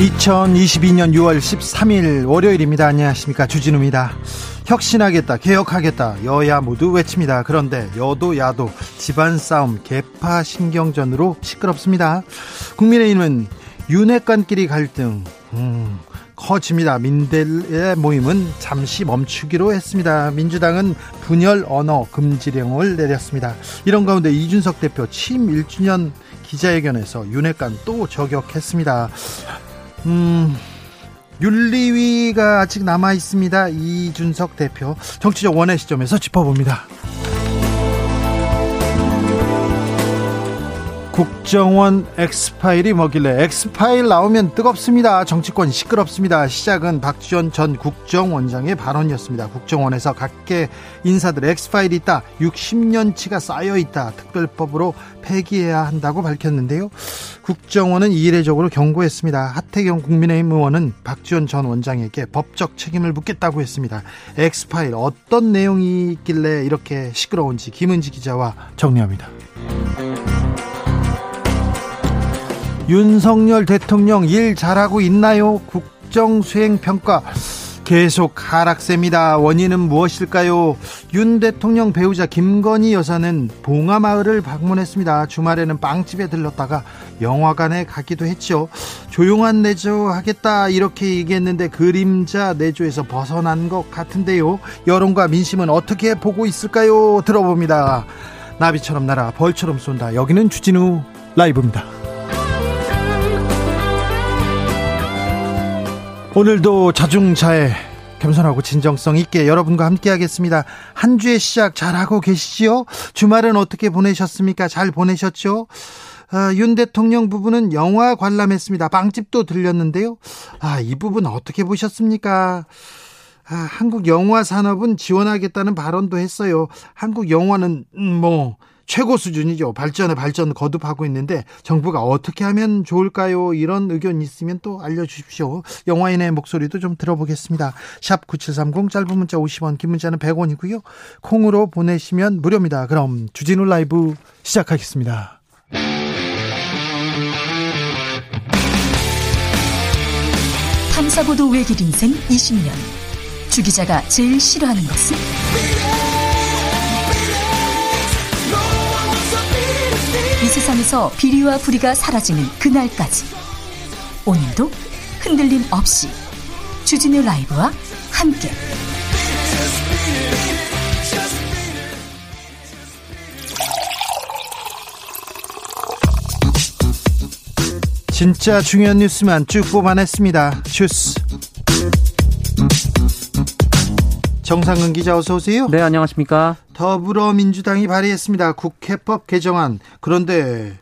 2022년 6월 13일 월요일입니다. 안녕하십니까. 주진우입니다. 혁신하겠다, 개혁하겠다, 여야 모두 외칩니다. 그런데 여도 야도 집안 싸움, 개파 신경전으로 시끄럽습니다. 국민의힘은 윤핵관끼리 갈등, 음, 커집니다. 민들의 모임은 잠시 멈추기로 했습니다. 민주당은 분열 언어 금지령을 내렸습니다. 이런 가운데 이준석 대표 취임 1주년 기자회견에서 윤핵관 또 저격했습니다. 음, 윤리위가 아직 남아 있습니다. 이준석 대표 정치적 원의 시점에서 짚어봅니다. 국정원 엑스파일이 뭐길래 엑스파일 나오면 뜨겁습니다. 정치권 시끄럽습니다. 시작은 박지원 전 국정원장의 발언이었습니다. 국정원에서 각계 인사들 엑스파일이 있다. 60년치가 쌓여 있다. 특별법으로 폐기해야 한다고 밝혔는데요. 국정원은 이례적으로 경고했습니다. 하태경 국민의힘 의원은 박지원 전 원장에게 법적 책임을 묻겠다고 했습니다. 엑스파일 어떤 내용이 있길래 이렇게 시끄러운지 김은지 기자와 정리합니다. 윤석열 대통령 일 잘하고 있나요? 국정 수행 평가 계속 하락세입니다. 원인은 무엇일까요? 윤 대통령 배우자 김건희 여사는 봉하마을을 방문했습니다. 주말에는 빵집에 들렀다가 영화관에 가기도 했죠. 조용한 내조 하겠다 이렇게 얘기했는데 그림자 내조에서 벗어난 것 같은데요. 여론과 민심은 어떻게 보고 있을까요? 들어봅니다. 나비처럼 날아 벌처럼 쏜다. 여기는 주진우 라이브입니다. 오늘도 자중차에 겸손하고 진정성 있게 여러분과 함께 하겠습니다. 한 주의 시작 잘하고 계시지요? 주말은 어떻게 보내셨습니까? 잘 보내셨죠? 아, 윤 대통령 부부는 영화 관람했습니다. 빵집도 들렸는데요. 아, 이 부분 어떻게 보셨습니까? 아, 한국 영화 산업은 지원하겠다는 발언도 했어요. 한국 영화는 음, 뭐 최고 수준이죠. 발전에 발전 거듭하고 있는데 정부가 어떻게 하면 좋을까요? 이런 의견 있으면 또 알려주십시오. 영화인의 목소리도 좀 들어보겠습니다. 샵 9730 짧은 문자 50원 긴 문자는 100원이고요. 콩으로 보내시면 무료입니다. 그럼 주진우 라이브 시작하겠습니다. 탐사보도 외길 인생 20년 주 기자가 제일 싫어하는 것은? 세상에서 비리와 부리가 사라지는 그날까지. 오늘도 흔들림 없이 주진우 라이브와 함께. 진짜 중요한 뉴스만 쭉 뽑아냈습니다. 주스 정상근 기자 어서 오세요. 네, 안녕하십니까? 더불어민주당이 발의했습니다. 국회법 개정안. 그런데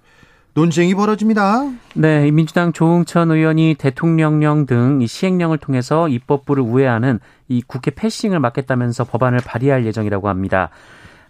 논쟁이 벌어집니다. 네, 민주당 조응천 의원이 대통령령 등 시행령을 통해서 입법부를 우회하는 이 국회 패싱을 막겠다면서 법안을 발의할 예정이라고 합니다.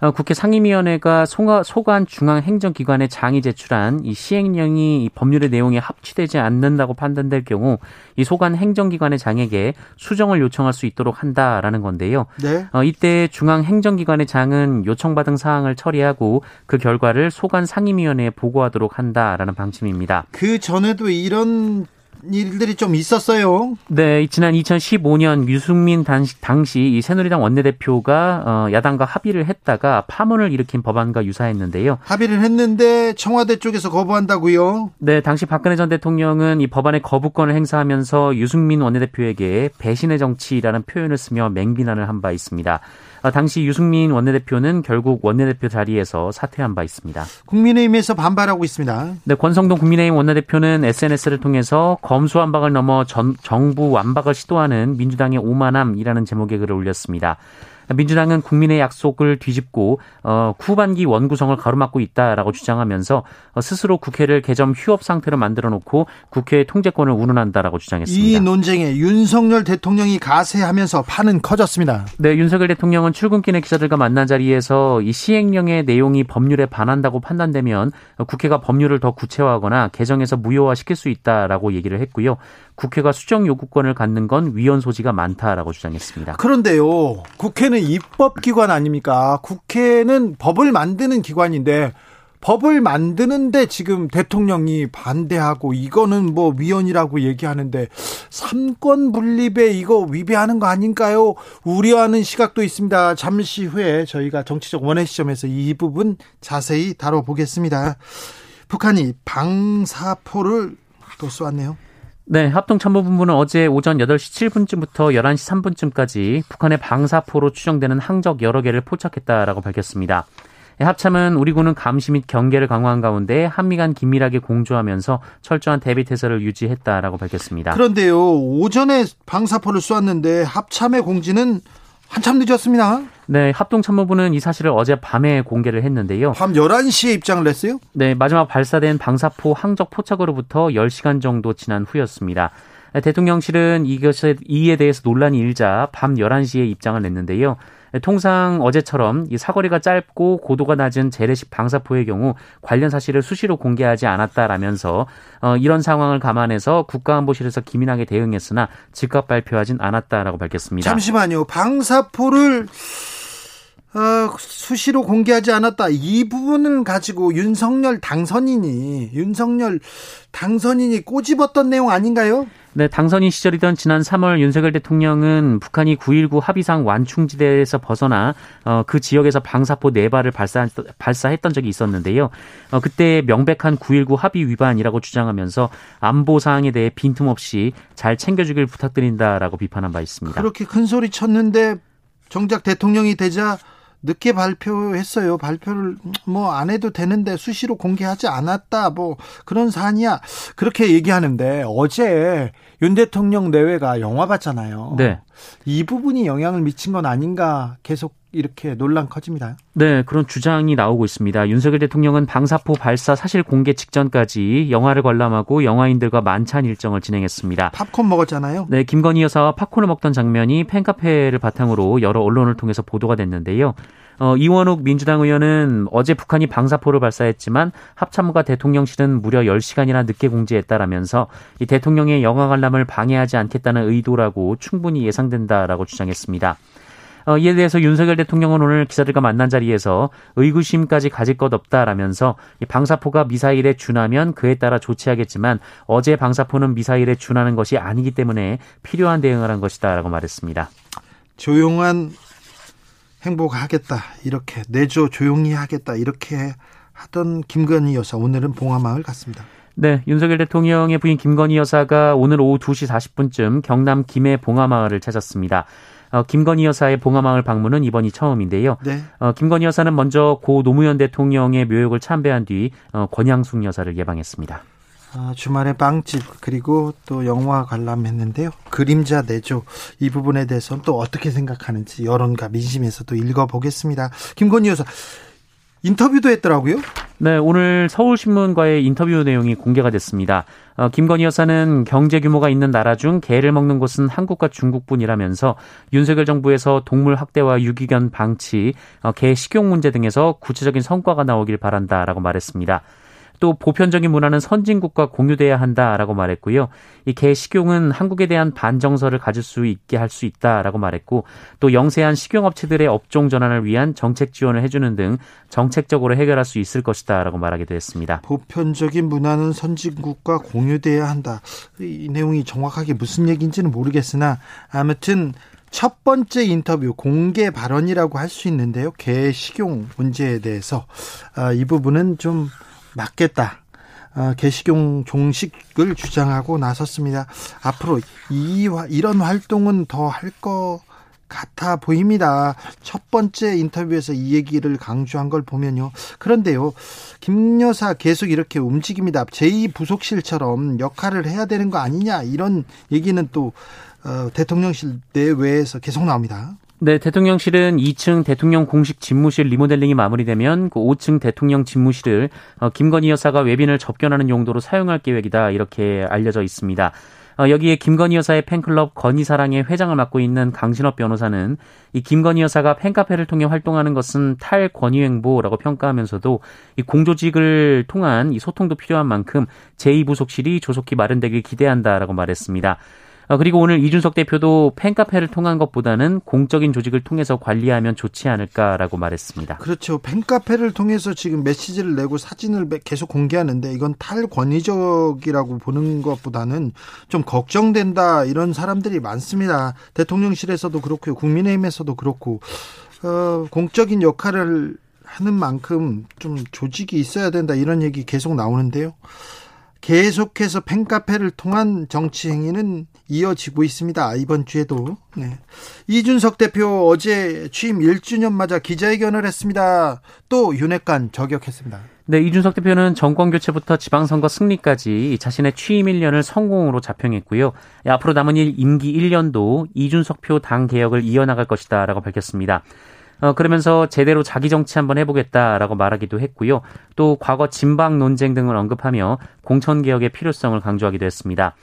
어, 국회 상임위원회가 소관 중앙행정기관에 장이 제출한 이 시행령이 이 법률의 내용에 합치되지 않는다고 판단될 경우 이 소관 행정기관의 장에게 수정을 요청할 수 있도록 한다라는 건데요. 네. 어, 이때 중앙행정기관의 장은 요청받은 사항을 처리하고 그 결과를 소관 상임위원회에 보고하도록 한다라는 방침입니다. 그 전에도 이런 일들이 좀 있었어요. 네, 지난 2015년 유승민 당시, 이 새누리당 원내대표가 어, 야당과 합의를 했다가 파문을 일으킨 법안과 유사했는데요. 합의를 했는데 청와대 쪽에서 거부한다고요? 네, 당시 박근혜 전 대통령은 이 법안의 거부권을 행사하면서 유승민 원내대표에게 배신의 정치라는 표현을 쓰며 맹비난을 한 바 있습니다. 아, 당시 유승민 원내대표는 결국 원내대표 자리에서 사퇴한 바 있습니다. 국민의힘에서 반발하고 있습니다. 네, 권성동 국민의힘 원내대표는 SNS를 통해서 검수 완박을 넘어 전, 정부 완박을 시도하는 민주당의 오만함이라는 제목의 글을 올렸습니다. 민주당은 국민의 약속을 뒤집고 어, 후반기 원구성을 가로막고 있다라고 주장하면서 어, 스스로 국회를 개점 휴업 상태로 만들어 놓고 국회의 통제권을 운운한다라고 주장했습니다. 이 논쟁에 윤석열 대통령이 가세하면서 판은 커졌습니다. 네, 윤석열 대통령은 출근길에 기자들과 만난 자리에서 이 시행령의 내용이 법률에 반한다고 판단되면 국회가 법률을 더 구체화하거나 개정해서 무효화시킬 수 있다라고 얘기를 했고요. 국회가 수정 요구권을 갖는 건 위헌 소지가 많다라고 주장했습니다. 그런데요, 국회는 입법기관 아닙니까? 국회는 법을 만드는 기관인데 법을 만드는데 지금 대통령이 반대하고 이거는 뭐 위헌이라고 얘기하는데 삼권 분립에 이거 위배하는 거 아닌가요? 우려하는 시각도 있습니다. 잠시 후에 저희가 정치적 원의 시점에서 이 부분 자세히 다뤄보겠습니다. 북한이 방사포를 또 쏘았네요. 네, 합동참모본부는 어제 오전 8시 7분쯤부터 11시 3분쯤까지 북한의 방사포로 추정되는 항적 여러 개를 포착했다라고 밝혔습니다. 합참은 우리 군은 감시 및 경계를 강화한 가운데 한미 간 긴밀하게 공조하면서 철저한 대비 태세를 유지했다라고 밝혔습니다. 그런데요, 오전에 방사포를 쏘았는데 합참의 공지는 한참 늦었습니다. 네, 합동참모부는 이 사실을 어제 밤에 공개를 했는데요. 밤 11시에 입장을 냈어요? 네, 마지막 발사된 방사포 항적 포착으로부터 10시간 정도 지난 후였습니다. 대통령실은 이것에 이에 대해서 논란이 일자 밤 11시에 입장을 냈는데요. 통상 어제처럼 이 사거리가 짧고 고도가 낮은 재래식 방사포의 경우 관련 사실을 수시로 공개하지 않았다라면서 어, 이런 상황을 감안해서 국가안보실에서 기민하게 대응했으나 즉각 발표하진 않았다라고 밝혔습니다. 잠시만요. 방사포를 어, 수시로 공개하지 않았다. 이 부분을 가지고 윤석열 당선인이 윤석열 당선인이 꼬집었던 내용 아닌가요? 네, 당선인 시절이던 지난 3월 윤석열 대통령은 북한이 9.19 합의상 완충지대에서 벗어나 어, 그 지역에서 방사포 4발을 발사, 발사했던 적이 있었는데요. 어, 그때 명백한 9.19 합의 위반이라고 주장하면서 안보 사항에 대해 빈틈없이 잘 챙겨주길 부탁드린다라고 비판한 바 있습니다. 그렇게 큰 소리 쳤는데 정작 대통령이 되자 늦게 발표했어요. 발표를 뭐 안 해도 되는데 수시로 공개하지 않았다. 뭐 그런 사안이야. 그렇게 얘기하는데 어제 윤 대통령 내외가 영화 봤잖아요. 네. 이 부분이 영향을 미친 건 아닌가 계속 이렇게 논란 커집니다. 네, 그런 주장이 나오고 있습니다. 윤석열 대통령은 방사포 발사 사실 공개 직전까지 영화를 관람하고 영화인들과 만찬 일정을 진행했습니다. 팝콘 먹었잖아요. 네, 김건희 여사와 팝콘을 먹던 장면이 팬카페를 바탕으로 여러 언론을 통해서 보도가 됐는데요. 어, 이원욱 민주당 의원은 어제 북한이 방사포를 발사했지만 합참과 대통령실은 무려 10시간이나 늦게 공지했다라면서 이 대통령의 영화 관람을 방해하지 않겠다는 의도라고 충분히 예상된다라고 주장했습니다. 어, 이에 대해서 윤석열 대통령은 오늘 기자들과 만난 자리에서 의구심까지 가질 것 없다라면서 방사포가 미사일에 준하면 그에 따라 조치하겠지만 어제 방사포는 미사일에 준하는 것이 아니기 때문에 필요한 대응을 한 것이다라고 말했습니다. 조용한 행복하겠다 이렇게 내조 조용히 하겠다 이렇게 하던 김건희 여사 오늘은 봉화마을 갔습니다. 네, 윤석열 대통령의 부인 김건희 여사가 오늘 오후 2시 40분쯤 경남 김해 봉화마을을 찾았습니다. 어, 김건희 여사의 봉화마을 방문은 이번이 처음인데요. 네. 어, 김건희 여사는 먼저 고 노무현 대통령의 묘역을 참배한 뒤 어, 권양숙 여사를 예방했습니다. 아, 주말에 빵집 그리고 또 영화 관람했는데요. 그림자 내조 이 부분에 대해서는 또 어떻게 생각하는지 여론과 민심에서도 읽어보겠습니다. 김건희 여사 인터뷰도 했더라고요. 네, 오늘 서울신문과의 인터뷰 내용이 공개가 됐습니다. 어, 김건희 여사는 경제 규모가 있는 나라 중 개를 먹는 곳은 한국과 중국뿐이라면서 윤석열 정부에서 동물 학대와 유기견 방치, 어, 개 식용 문제 등에서 구체적인 성과가 나오길 바란다라고 말했습니다. 또 보편적인 문화는 선진국과 공유돼야 한다라고 말했고요. 이 개 식용은 한국에 대한 반정서를 가질 수 있게 할 수 있다라고 말했고 또 영세한 식용업체들의 업종 전환을 위한 정책 지원을 해주는 등 정책적으로 해결할 수 있을 것이다라고 말하기도 했습니다. 보편적인 문화는 선진국과 공유돼야 한다. 이 내용이 정확하게 무슨 얘기인지는 모르겠으나 아무튼 첫 번째 인터뷰 공개 발언이라고 할 수 있는데요. 개 식용 문제에 대해서 아, 이 부분은 좀 맞겠다. 어, 개식용 종식을 주장하고 나섰습니다. 앞으로 이 이런 활동은 더 할 것 같아 보입니다. 첫 번째 인터뷰에서 이 얘기를 강조한 걸 보면요. 그런데요, 김 여사 계속 이렇게 움직입니다. 제2부속실처럼 역할을 해야 되는 거 아니냐 이런 얘기는 또 어, 대통령실 내외에서 계속 나옵니다. 네, 대통령실은 2층 대통령 공식 집무실 리모델링이 마무리되면 그 5층 대통령 집무실을 어, 김건희 여사가 외빈을 접견하는 용도로 사용할 계획이다 이렇게 알려져 있습니다. 어, 여기에 김건희 여사의 팬클럽 건희사랑의 회장을 맡고 있는 강신업 변호사는 이 김건희 여사가 팬카페를 통해 활동하는 것은 탈권위행보라고 평가하면서도 이 공조직을 통한 이 소통도 필요한 만큼 제2부속실이 조속히 마련되길 기대한다라고 말했습니다. 어, 그리고 오늘 이준석 대표도 팬카페를 통한 것보다는 공적인 조직을 통해서 관리하면 좋지 않을까라고 말했습니다. 그렇죠. 팬카페를 통해서 지금 메시지를 내고 사진을 계속 공개하는데 이건 탈권위적이라고 보는 것보다는 좀 걱정된다 이런 사람들이 많습니다. 대통령실에서도 그렇고요. 국민의힘에서도 그렇고 어, 공적인 역할을 하는 만큼 좀 조직이 있어야 된다 이런 얘기 계속 나오는데요. 계속해서 팬카페를 통한 정치 행위는 이어지고 있습니다. 이번 주에도. 네. 이준석 대표 어제 취임 1주년 맞아 기자회견을 했습니다. 또 윤핵관 저격했습니다. 네, 이준석 대표는 정권 교체부터 지방선거 승리까지 자신의 취임 1년을 성공으로 자평했고요. 앞으로 남은 일 임기 1년도 이준석 표 당 개혁을 이어나갈 것이다라고 밝혔습니다. 어, 그러면서 제대로 자기 정치 한번 해보겠다라고 말하기도 했고요. 또 과거 진방 논쟁 등을 언급하며 공천 개혁의 필요성을 강조하기도 했습니다.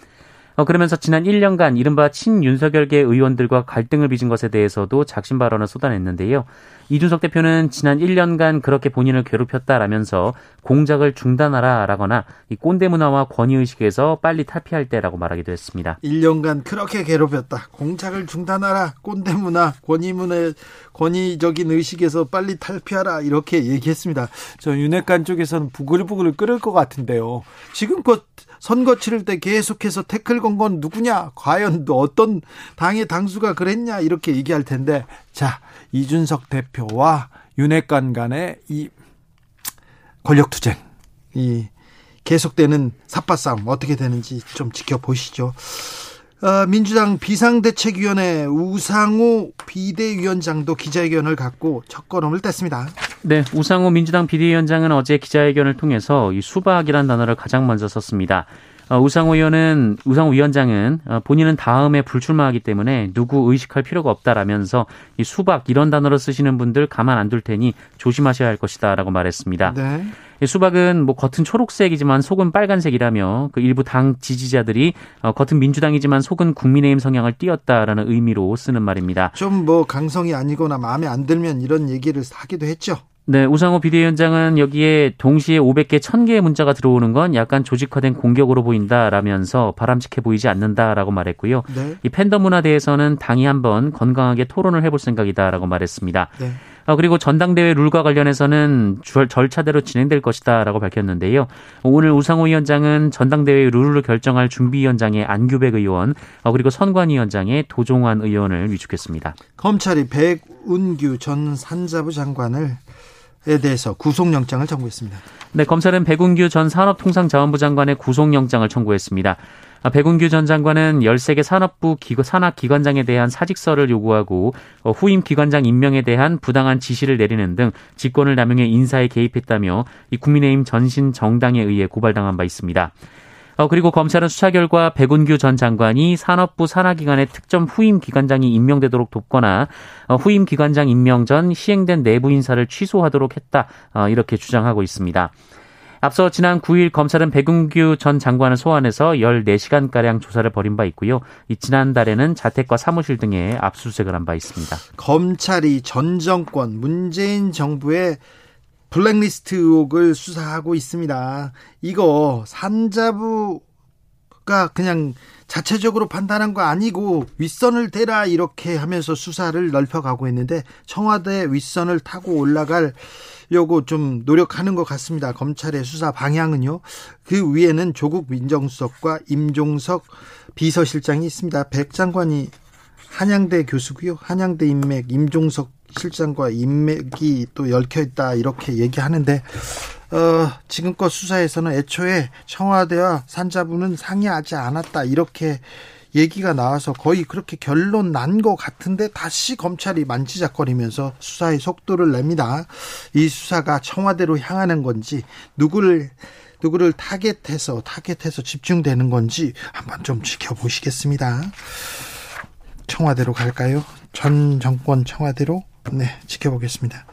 어, 그러면서 지난 1년간 이른바 친윤석열계 의원들과 갈등을 빚은 것에 대해서도 작심 발언을 쏟아냈는데요. 이준석 대표는 지난 1년간 그렇게 본인을 괴롭혔다라면서 공작을 중단하라라거나 이 꼰대 문화와 권위 의식에서 빨리 탈피할 때라고 말하기도 했습니다. 1년간 그렇게 괴롭혔다. 공작을 중단하라. 꼰대 문화, 권위 문화, 권위적인 의식에서 빨리 탈피하라. 이렇게 얘기했습니다. 저 윤핵관 쪽에서는 부글부글 끓을 것 같은데요. 지금껏 선거 치를 때 계속해서 태클 건 건 누구냐? 과연 어떤 당의 당수가 그랬냐? 이렇게 얘기할 텐데, 자, 이준석 대표와 윤핵관 간의 이 권력 투쟁, 이 계속되는 삽바싸움 어떻게 되는지 좀 지켜보시죠. 어, 민주당 비상대책위원회 우상호 비대위원장도 기자회견을 갖고 첫 걸음을 뗐습니다. 네, 우상호 민주당 비대위원장은 어제 기자회견을 통해서 이 수박이란 단어를 가장 먼저 썼습니다. 어, 우상호 의원은 우상호 위원장은 어, 본인은 다음에 불출마하기 때문에 누구 의식할 필요가 없다라면서 이 수박 이런 단어를 쓰시는 분들 가만 안 둘 테니 조심하셔야 할 것이다라고 말했습니다. 네. 이 수박은 뭐 겉은 초록색이지만 속은 빨간색이라며 그 일부 당 지지자들이 어, 겉은 민주당이지만 속은 국민의힘 성향을 띄었다라는 의미로 쓰는 말입니다. 좀 뭐 강성이 아니거나 마음에 안 들면 이런 얘기를 하기도 했죠. 네, 우상호 비대위원장은 여기에 동시에 500개, 1000개의 문자가 들어오는 건 약간 조직화된 공격으로 보인다라면서 바람직해 보이지 않는다라고 말했고요. 네. 이 팬덤 문화에 대해서는 당이 한번 건강하게 토론을 해볼 생각이다라고 말했습니다. 네. 어, 그리고 전당대회 룰과 관련해서는 절 차대로 진행될 것이다라고 밝혔는데요. 오늘 우상호 위원장은 전당대회 룰을 결정할 준비위원장의 안규백 의원, 어, 그리고 선관위원장의 도종환 의원을 위촉했습니다. 검찰이 백운규 전 산자부 장관을 에 대해서 구속영장을 청구했습니다. 네, 검찰은 백운규 전 산업통상자원부 장관의 구속영장을 청구했습니다. 아, 백운규 전 장관은 13개 산업부 산하기관장에 대한 사직서를 요구하고 어, 후임 기관장 임명에 대한 부당한 지시를 내리는 등 직권을 남용해 인사에 개입했다며 이 국민의힘 전신 정당에 의해 고발당한 바 있습니다. 어, 그리고 검찰은 수사 결과 백운규 전 장관이 산업부 산하기관의 특정 후임 기관장이 임명되도록 돕거나 어, 후임 기관장 임명 전 시행된 내부 인사를 취소하도록 했다. 어, 이렇게 주장하고 있습니다. 앞서 지난 9일 검찰은 백운규 전 장관을 소환해서 14시간가량 조사를 벌인 바 있고요. 지난달에는 자택과 사무실 등에 압수수색을 한 바 있습니다. 검찰이 전 정권 문재인 정부의 블랙리스트 의혹을 수사하고 있습니다. 이거 산자부가 그냥 자체적으로 판단한 거 아니고 윗선을 대라 이렇게 하면서 수사를 넓혀가고 있는데 청와대 윗선을 타고 올라가려고 좀 노력하는 것 같습니다. 검찰의 수사 방향은요. 그 위에는 조국 민정수석과 임종석 비서실장이 있습니다. 백 장관이 한양대 교수고요. 한양대 인맥 임종석 실장과 인맥이 또 얽혀 있다 이렇게 얘기하는데 어, 지금껏 수사에서는 애초에 청와대와 산자부는 상의하지 않았다 이렇게 얘기가 나와서 거의 그렇게 결론 난 것 같은데 다시 검찰이 만지작거리면서 수사의 속도를 냅니다. 이 수사가 청와대로 향하는 건지 누구를 누구를 타겟해서 타겟해서 집중되는 건지 한번 좀 지켜보시겠습니다. 청와대로 갈까요? 전 정권 청와대로 네 지켜보겠습니다.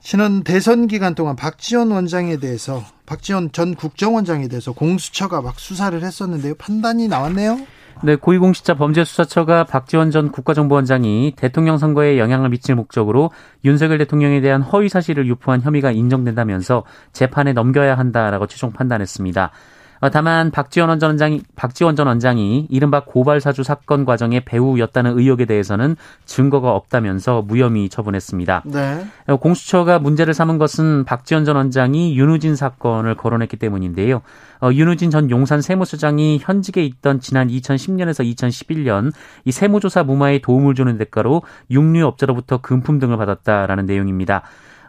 지난 대선 기간 동안 박지원 원장에 대해서 박지원 전 국정원장에 대해서 공수처가 막 수사를 했었는데요. 판단이 나왔네요. 네, 고위공직자 범죄수사처가 박지원 전 국가정보원장이 대통령 선거에 영향을 미칠 목적으로 윤석열 대통령에 대한 허위 사실을 유포한 혐의가 인정된다면서 재판에 넘겨야 한다라고 최종 판단했습니다. 어, 다만 박지원 전 원장이 박지원 전 원장이 이른바 고발 사주 사건 과정의 배우였다는 의혹에 대해서는 증거가 없다면서 무혐의 처분했습니다. 네. 어, 공수처가 문제를 삼은 것은 박지원 전 원장이 윤우진 사건을 거론했기 때문인데요. 어, 윤우진 전 용산 세무서장이 현직에 있던 지난 2010년에서 2011년 이 세무조사 무마에 도움을 주는 대가로 육류업자로부터 금품 등을 받았다라는 내용입니다.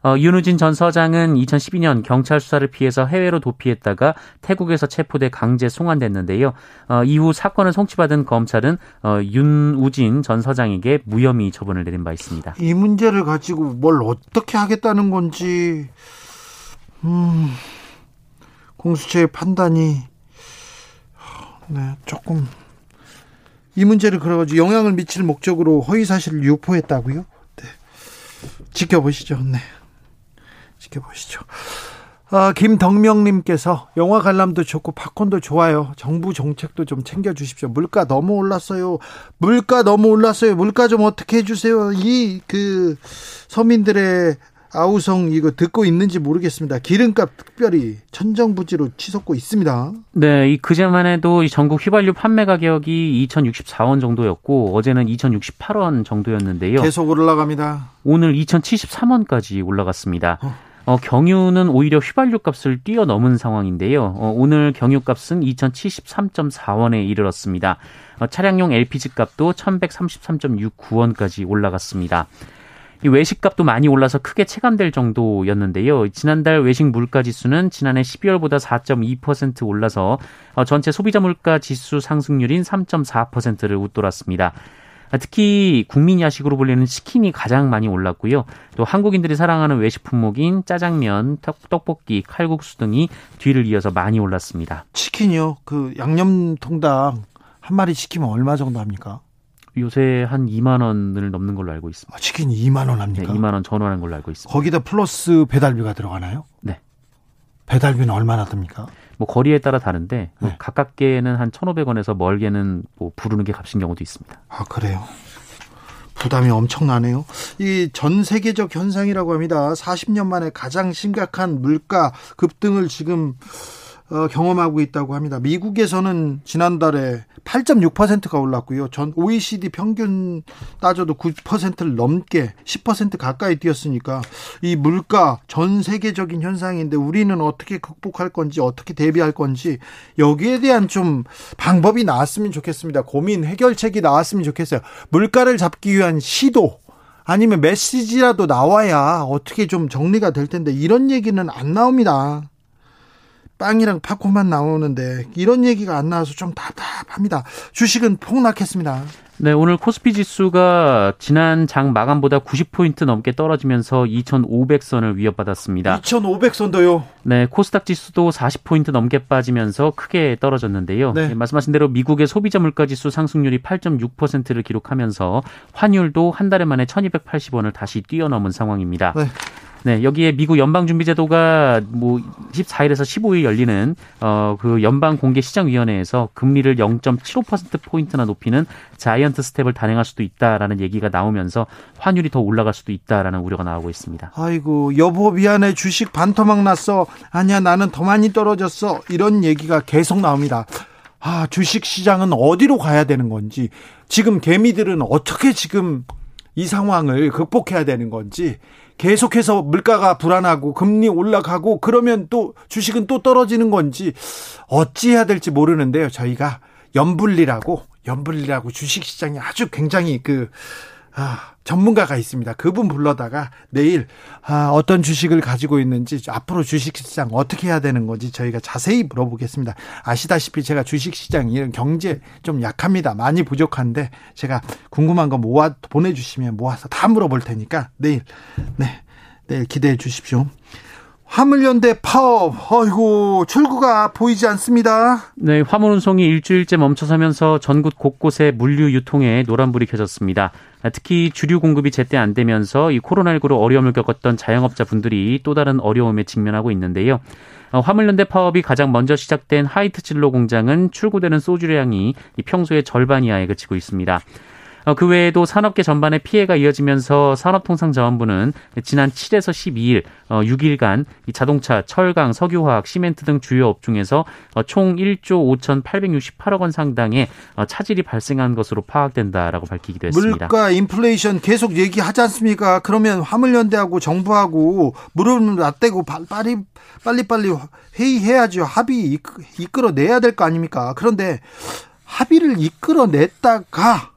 어, 윤우진 전 서장은 2012년 경찰 수사를 피해서 해외로 도피했다가 태국에서 체포돼 강제 송환됐는데요. 어, 이후 사건을 송치받은 검찰은 어, 윤우진 전 서장에게 무혐의 처분을 내린 바 있습니다. 이 문제를 가지고 뭘 어떻게 하겠다는 건지 음, 공수처의 판단이 네, 조금 이 문제를 그래가지고 영향을 미칠 목적으로 허위 사실을 유포했다고요? 네. 지켜보시죠. 네. 지켜보시죠. 아, 김덕명님께서 영화 관람도 좋고 팝콘도 좋아요. 정부 정책도 좀 챙겨주십시오. 물가 너무 올랐어요. 물가 너무 올랐어요. 물가 좀 어떻게 해주세요. 이 그 서민들의 아우성 이거 듣고 있는지 모르겠습니다. 기름값 특별히 천정부지로 치솟고 있습니다. 네, 이 그제만 해도 이 전국 휘발유 판매 가격이 2,064원 정도였고 어제는 2,068원 정도였는데요. 계속 올라갑니다. 오늘 2,073원까지 올라갔습니다. 어. 어, 경유는 오히려 휘발유 값을 뛰어넘은 상황인데요. 어, 오늘 경유 값은 2,073.4원에 이르렀습니다. 어, 차량용 LPG 값도 1,133.69원까지 올라갔습니다. 이 외식값도 많이 올라서 크게 체감될 정도였는데요. 지난달 외식 물가 지수는 지난해 12월보다 4.2% 올라서 어, 전체 소비자 물가 지수 상승률인 3.4%를 웃돌았습니다. 특히 국민 야식으로 불리는 치킨이 가장 많이 올랐고요. 또 한국인들이 사랑하는 외식 품목인 짜장면, 떡볶이, 칼국수 등이 뒤를 이어서 많이 올랐습니다. 치킨이요? 그 양념 통닭 한 마리 시키면 얼마 정도 합니까? 요새 한 2만 원을 넘는 걸로 알고 있습니다. 아, 치킨 2만 원 합니까? 네, 2만 원 전원한 걸로 알고 있습니다. 거기다 플러스 배달비가 들어가나요? 네. 배달비는 얼마나 듭니까? 뭐 거리에 따라 다른데 뭐 네. 가깝게는 한 1,500원에서 멀게는 뭐 부르는 게 값인 경우도 있습니다. 아, 그래요. 부담이 엄청나네요. 이 전 세계적 현상이라고 합니다. 40년 만에 가장 심각한 물가 급등을 지금 어, 경험하고 있다고 합니다. 미국에서는 지난달에 8.6%가 올랐고요. 전 OECD 평균 따져도 9%를 넘게 10% 가까이 뛰었으니까 이 물가 전 세계적인 현상인데 우리는 어떻게 극복할 건지 어떻게 대비할 건지 여기에 대한 좀 방법이 나왔으면 좋겠습니다. 고민 해결책이 나왔으면 좋겠어요. 물가를 잡기 위한 시도 아니면 메시지라도 나와야 어떻게 좀 정리가 될 텐데 이런 얘기는 안 나옵니다. 빵이랑 팝콘만 나오는데 이런 얘기가 안 나와서 좀 답답합니다. 주식은 폭락했습니다. 네, 오늘 코스피 지수가 지난 장 마감보다 90포인트 넘게 떨어지면서 2,500선을 위협받았습니다. 2,500선도요? 네, 코스닥 지수도 40포인트 넘게 빠지면서 크게 떨어졌는데요. 네. 네, 말씀하신 대로 미국의 소비자 물가 지수 상승률이 8.6%를 기록하면서 환율도 한 달에 만에 1,280원을 다시 뛰어넘은 상황입니다. 네. 네, 여기에 미국 연방준비제도가 뭐 14일에서 15일 열리는 어 그 연방 공개 시장 위원회에서 금리를 0.75% 포인트나 높이는 자이언트 스텝을 단행할 수도 있다라는 얘기가 나오면서 환율이 더 올라갈 수도 있다라는 우려가 나오고 있습니다. 아이고, 여보 미안해. 주식 반토막 났어. 아니야, 나는 더 많이 떨어졌어. 이런 얘기가 계속 나옵니다. 아, 주식 시장은 어디로 가야 되는 건지, 지금 개미들은 어떻게 지금 이 상황을 극복해야 되는 건지, 계속해서 물가가 불안하고 금리 올라가고 그러면 또 주식은 또 떨어지는 건지 어찌해야 될지 모르는데요. 저희가 연불리라고 연불리라고 주식 시장이 아주 굉장히 그 아, 전문가가 있습니다. 그분 불러다가 내일 아, 어떤 주식을 가지고 있는지 앞으로 주식시장 어떻게 해야 되는 건지 저희가 자세히 물어보겠습니다. 아시다시피 제가 주식시장 이런 경제 좀 약합니다. 많이 부족한데 제가 궁금한 거 모아 보내주시면 모아서 다 물어볼 테니까 내일 네 내일 기대해 주십시오. 화물연대 파업, 어이고, 출구가 보이지 않습니다. 네, 화물 운송이 일주일째 멈춰서면서 전국 곳곳에 물류 유통에 노란불이 켜졌습니다. 특히 주류 공급이 제때 안 되면서 이 코로나19로 어려움을 겪었던 자영업자 분들이 또 다른 어려움에 직면하고 있는데요. 어, 화물연대 파업이 가장 먼저 시작된 하이트 진로 공장은 출고되는 소주량이 평소의 절반 이하에 그치고 있습니다. 어, 그 외에도 산업계 전반에 피해가 이어지면서 산업통상자원부는 지난 7에서 12일 6일간 어, 자동차, 철강, 석유화학, 시멘트 등 주요 업종에서 어, 총 1조 5,868억 원 상당의 차질이 발생한 것으로 파악된다라고 밝히기도 했습니다. 물가 인플레이션 계속 얘기하지 않습니까? 그러면 화물연대하고 정부하고 무릎을 맞대고 빨리 빨리 빨리 회의해야죠. 합의 이끌어내야 될 거 아닙니까? 그런데 합의를 이끌어냈다가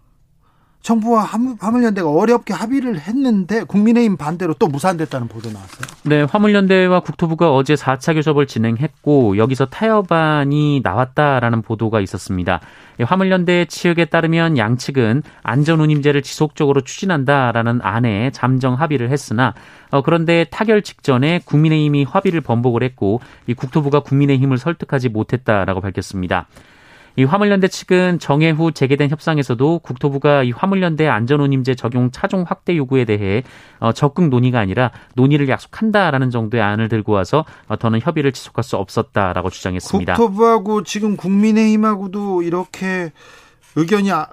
정부와 화물연대가 어렵게 합의를 했는데 국민의힘 반대로 또 무산됐다는 보도 나왔어요. 네, 화물연대와 국토부가 어제 4차 교섭을 진행했고 여기서 타협안이 나왔다라는 보도가 있었습니다. 화물연대 측에 따르면 양측은 안전운임제를 지속적으로 추진한다라는 안에 잠정 합의를 했으나 어, 그런데 타결 직전에 국민의힘이 합의를 번복을 했고 이 국토부가 국민의힘을 설득하지 못했다라고 밝혔습니다. 이 화물연대 측은 정해 후 재개된 협상에서도 국토부가 이 화물연대 안전운임제 적용 차종 확대 요구에 대해 어, 적극 논의가 아니라 논의를 약속한다라는 정도의 안을 들고 와서 어, 더는 협의를 지속할 수 없었다라고 주장했습니다. 국토부하고 지금 국민의힘하고도 이렇게 의견이 아,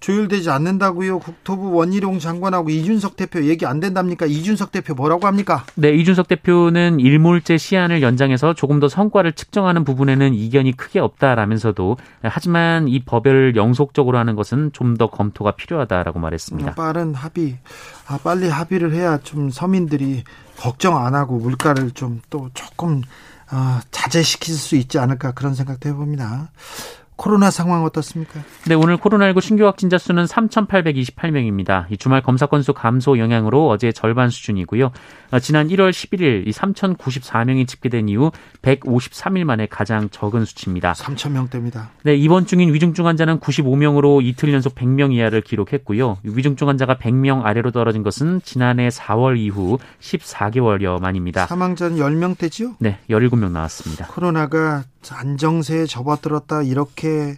조율되지 않는다고요. 국토부 원희룡 장관하고 이준석 대표 얘기 안 된답니까? 이준석 대표 뭐라고 합니까? 네, 이준석 대표는 일몰제 시한을 연장해서 조금 더 성과를 측정하는 부분에는 이견이 크게 없다라면서도 하지만 이 법을 영속적으로 하는 것은 좀 더 검토가 필요하다라고 말했습니다. 빠른 합의, 아, 빨리 합의를 해야 좀 서민들이 걱정 안 하고 물가를 좀 또 조금 어, 자제시킬 수 있지 않을까 그런 생각도 해봅니다. 코로나 상황 어떻습니까? 네, 오늘 코로나19 신규 확진자 수는 3,828명입니다. 이 주말 검사 건수 감소 영향으로 어제 절반 수준이고요. 어, 지난 1월 11일 이 3,094명이 집계된 이후 153일 만에 가장 적은 수치입니다. 3,000명대입니다. 네, 입원 중인 위중증 환자는 95명으로 이틀 연속 100명 이하를 기록했고요. 위중증 환자가 100명 아래로 떨어진 것은 지난해 4월 이후 14개월여 만입니다. 사망자는 10명대지요? 네, 17명 나왔습니다. 코로나가 안정세에 접어들었다 이렇게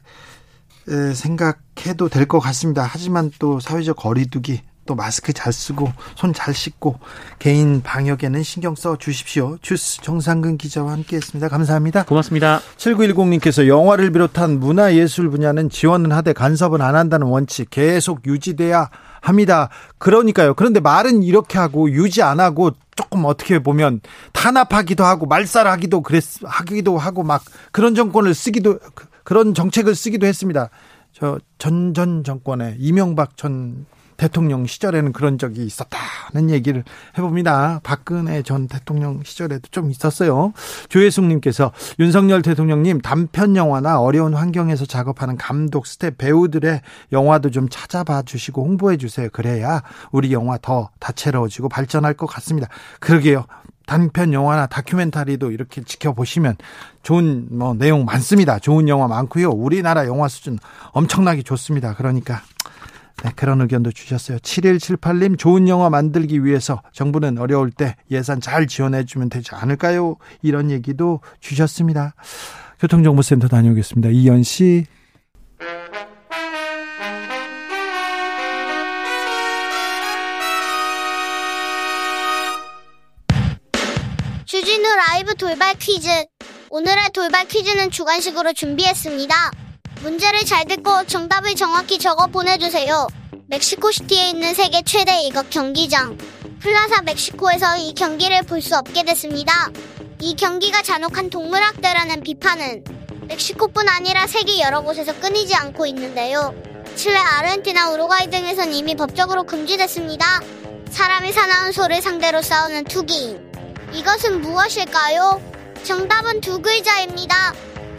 생각해도 될 것 같습니다. 하지만 또 사회적 거리두기 또 마스크 잘 쓰고 손 잘 씻고 개인 방역에는 신경 써 주십시오. 주스 정상근 기자와 함께했습니다. 감사합니다. 고맙습니다. 7910님께서 영화를 비롯한 문화예술 분야는 지원은 하되 간섭은 안 한다는 원칙 계속 유지돼야 합니다. 그러니까요. 그런데 말은 이렇게 하고 유지 안 하고 조금 어떻게 보면 탄압하기도 하고 말살하기도 그랬 하기도 하고 막 그런 정권을 쓰기도 그런 정책을 쓰기도 했습니다. 저 전전 정권에 이명박 전 대통령 시절에는 그런 적이 있었다는 얘기를 해봅니다. 박근혜 전 대통령 시절에도 좀 있었어요. 조혜숙님께서 윤석열 대통령님 단편 영화나 어려운 환경에서 작업하는 감독, 스텝, 배우들의 영화도 좀 찾아봐 주시고 홍보해 주세요. 그래야 우리 영화 더 다채로워지고 발전할 것 같습니다. 그러게요. 단편 영화나 다큐멘터리도 이렇게 지켜보시면 좋은 뭐 내용 많습니다. 좋은 영화 많고요. 우리나라 영화 수준 엄청나게 좋습니다. 그러니까 네, 그런 의견도 주셨어요. 7178님, 좋은 영화 만들기 위해서 정부는 어려울 때 예산 잘 지원해주면 되지 않을까요? 이런 얘기도 주셨습니다. 교통정보센터 다녀오겠습니다. 이현 씨. 주진우 라이브 돌발 퀴즈. 오늘의 돌발 퀴즈는 주관식으로 준비했습니다. 문제를 잘 듣고 정답을 정확히 적어 보내주세요. 멕시코시티에 있는 세계 최대 이것 경기장. 플라사 멕시코에서 이 경기를 볼 수 없게 됐습니다. 이 경기가 잔혹한 동물학대라는 비판은 멕시코뿐 아니라 세계 여러 곳에서 끊이지 않고 있는데요. 칠레, 아르헨티나, 우루과이 등에선 이미 법적으로 금지됐습니다. 사람이 사나운 소를 상대로 싸우는 투기인. 이것은 무엇일까요? 정답은 두 글자입니다.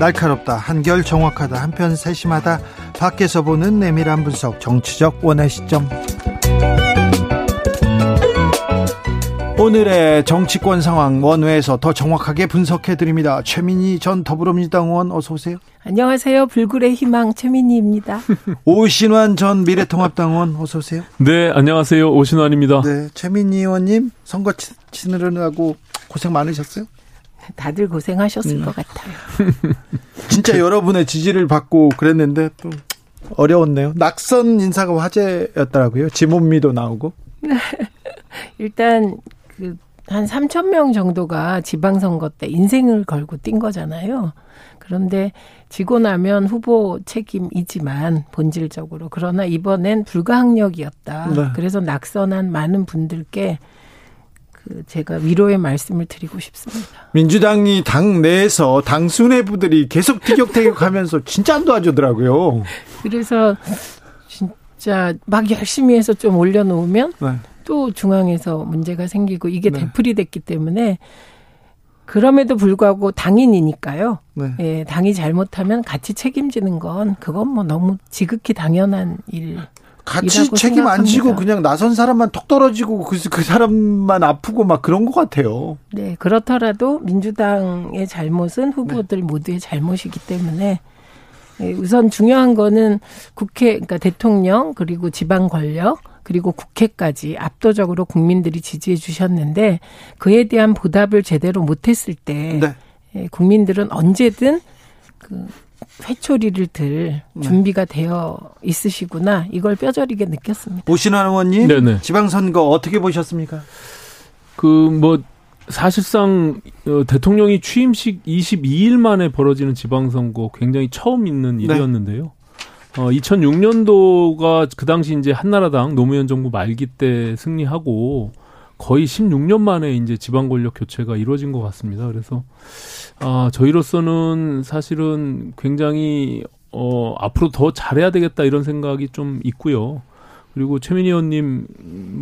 날카롭다 한결 정확하다 한편 세심하다 밖에서 보는 내밀한 분석 정치적 원의 시점 오늘의 정치권 상황 원회에서 더 정확하게 분석해 드립니다. 최민희 전 더불어민주당 의원 어서 오세요. 안녕하세요. 불굴의 희망 최민희입니다. 오신환 전 미래통합당 의원 어서 오세요. 네, 안녕하세요. 오신환입니다. 네, 최민희 의원님 선거 치느라고 고생 많으셨어요? 다들 고생하셨을 음. 것 같아요. 진짜 여러분의 지지를 받고 그랬는데 또 어려웠네요. 낙선 인사가 화제였더라고요. 지몬미도 나오고. 일단 그 한 3천 명 정도가 지방선거 때 인생을 걸고 뛴 거잖아요. 그런데 지고 나면 후보 책임이지만 본질적으로 그러나 이번엔 불가항력이었다. 네. 그래서 낙선한 많은 분들께 그 제가 위로의 말씀을 드리고 싶습니다. 민주당이 당 내에서 당 수뇌부들이 계속 티격태격하면서 진짜 안 도와주더라고요. 그래서 진짜 막 열심히 해서 좀 올려놓으면 네. 또 중앙에서 문제가 생기고 이게 네. 되풀이 됐기 때문에 그럼에도 불구하고 당인이니까요. 네. 예, 당이 잘못하면 같이 책임지는 건 그건 뭐 너무 지극히 당연한 일. 같이 책임 안 지고 그냥 나선 사람만 톡 떨어지고 그, 그 사람만 아프고 막 그런 것 같아요. 네, 그렇더라도 민주당의 잘못은 후보들 네. 모두의 잘못이기 때문에 예, 우선 중요한 거는 국회, 그러니까 대통령 그리고 지방 권력 그리고 국회까지 압도적으로 국민들이 지지해 주셨는데 그에 대한 보답을 제대로 못했을 때 네. 예, 국민들은 언제든 그 회초리를 들 네. 준비가 되어 있으시구나 이걸 뼈저리게 느꼈습니다. 오신환 의원님 네네. 지방선거 어떻게 보셨습니까? 그 뭐 사실상 어, 대통령이 취임식 22일 만에 벌어지는 지방선거 굉장히 처음 있는 네. 일이었는데요. 어, 2006년도가 그 당시 이제 한나라당 노무현 정부 말기 때 승리하고 거의 16년 만에 이제 지방 권력 교체가 이루어진 것 같습니다. 그래서 아, 저희로서는 사실은 굉장히 어, 앞으로 더 잘해야 되겠다 이런 생각이 좀 있고요. 그리고 최민희 의원님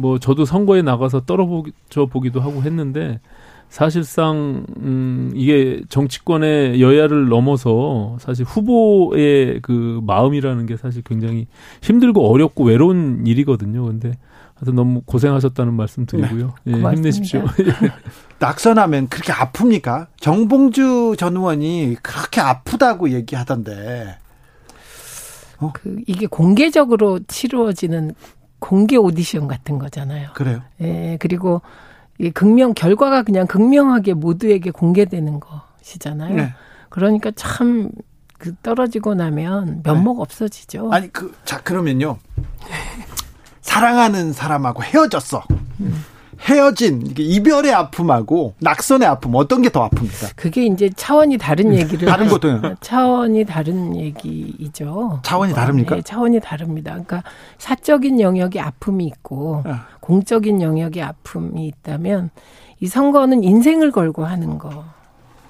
뭐 저도 선거에 나가서 떨어져 보기도 하고 했는데 사실상 음 이게 정치권의 여야를 넘어서 사실 후보의 그 마음이라는 게 사실 굉장히 힘들고 어렵고 외로운 일이거든요. 근데 하여튼 너무 고생하셨다는 말씀 드리고요. 네, 예, 힘내십시오. 낙선하면 그렇게 아픕니까? 정봉주 전 의원이 그렇게 아프다고 얘기하던데. 어? 그 이게 공개적으로 치루어지는 공개 오디션 같은 거잖아요. 그래요? 예, 그리고 이 극명 결과가 그냥 극명하게 모두에게 공개되는 것이잖아요. 네. 그러니까 참 그 떨어지고 나면 면목 네. 없어지죠. 아니 그 자 그러면요. 사랑하는 사람하고 헤어졌어. 음. 헤어진 이별의 아픔하고 낙선의 아픔 어떤 게 더 아픕니까? 그게 이제 차원이 다른 얘기를 다른 것도 차원이 다른 얘기이죠. 차원이 다릅니까? 네, 차원이 다릅니다. 그러니까 사적인 영역의 아픔이 있고 아. 공적인 영역의 아픔이 있다면 이 선거는 인생을 걸고 하는 거.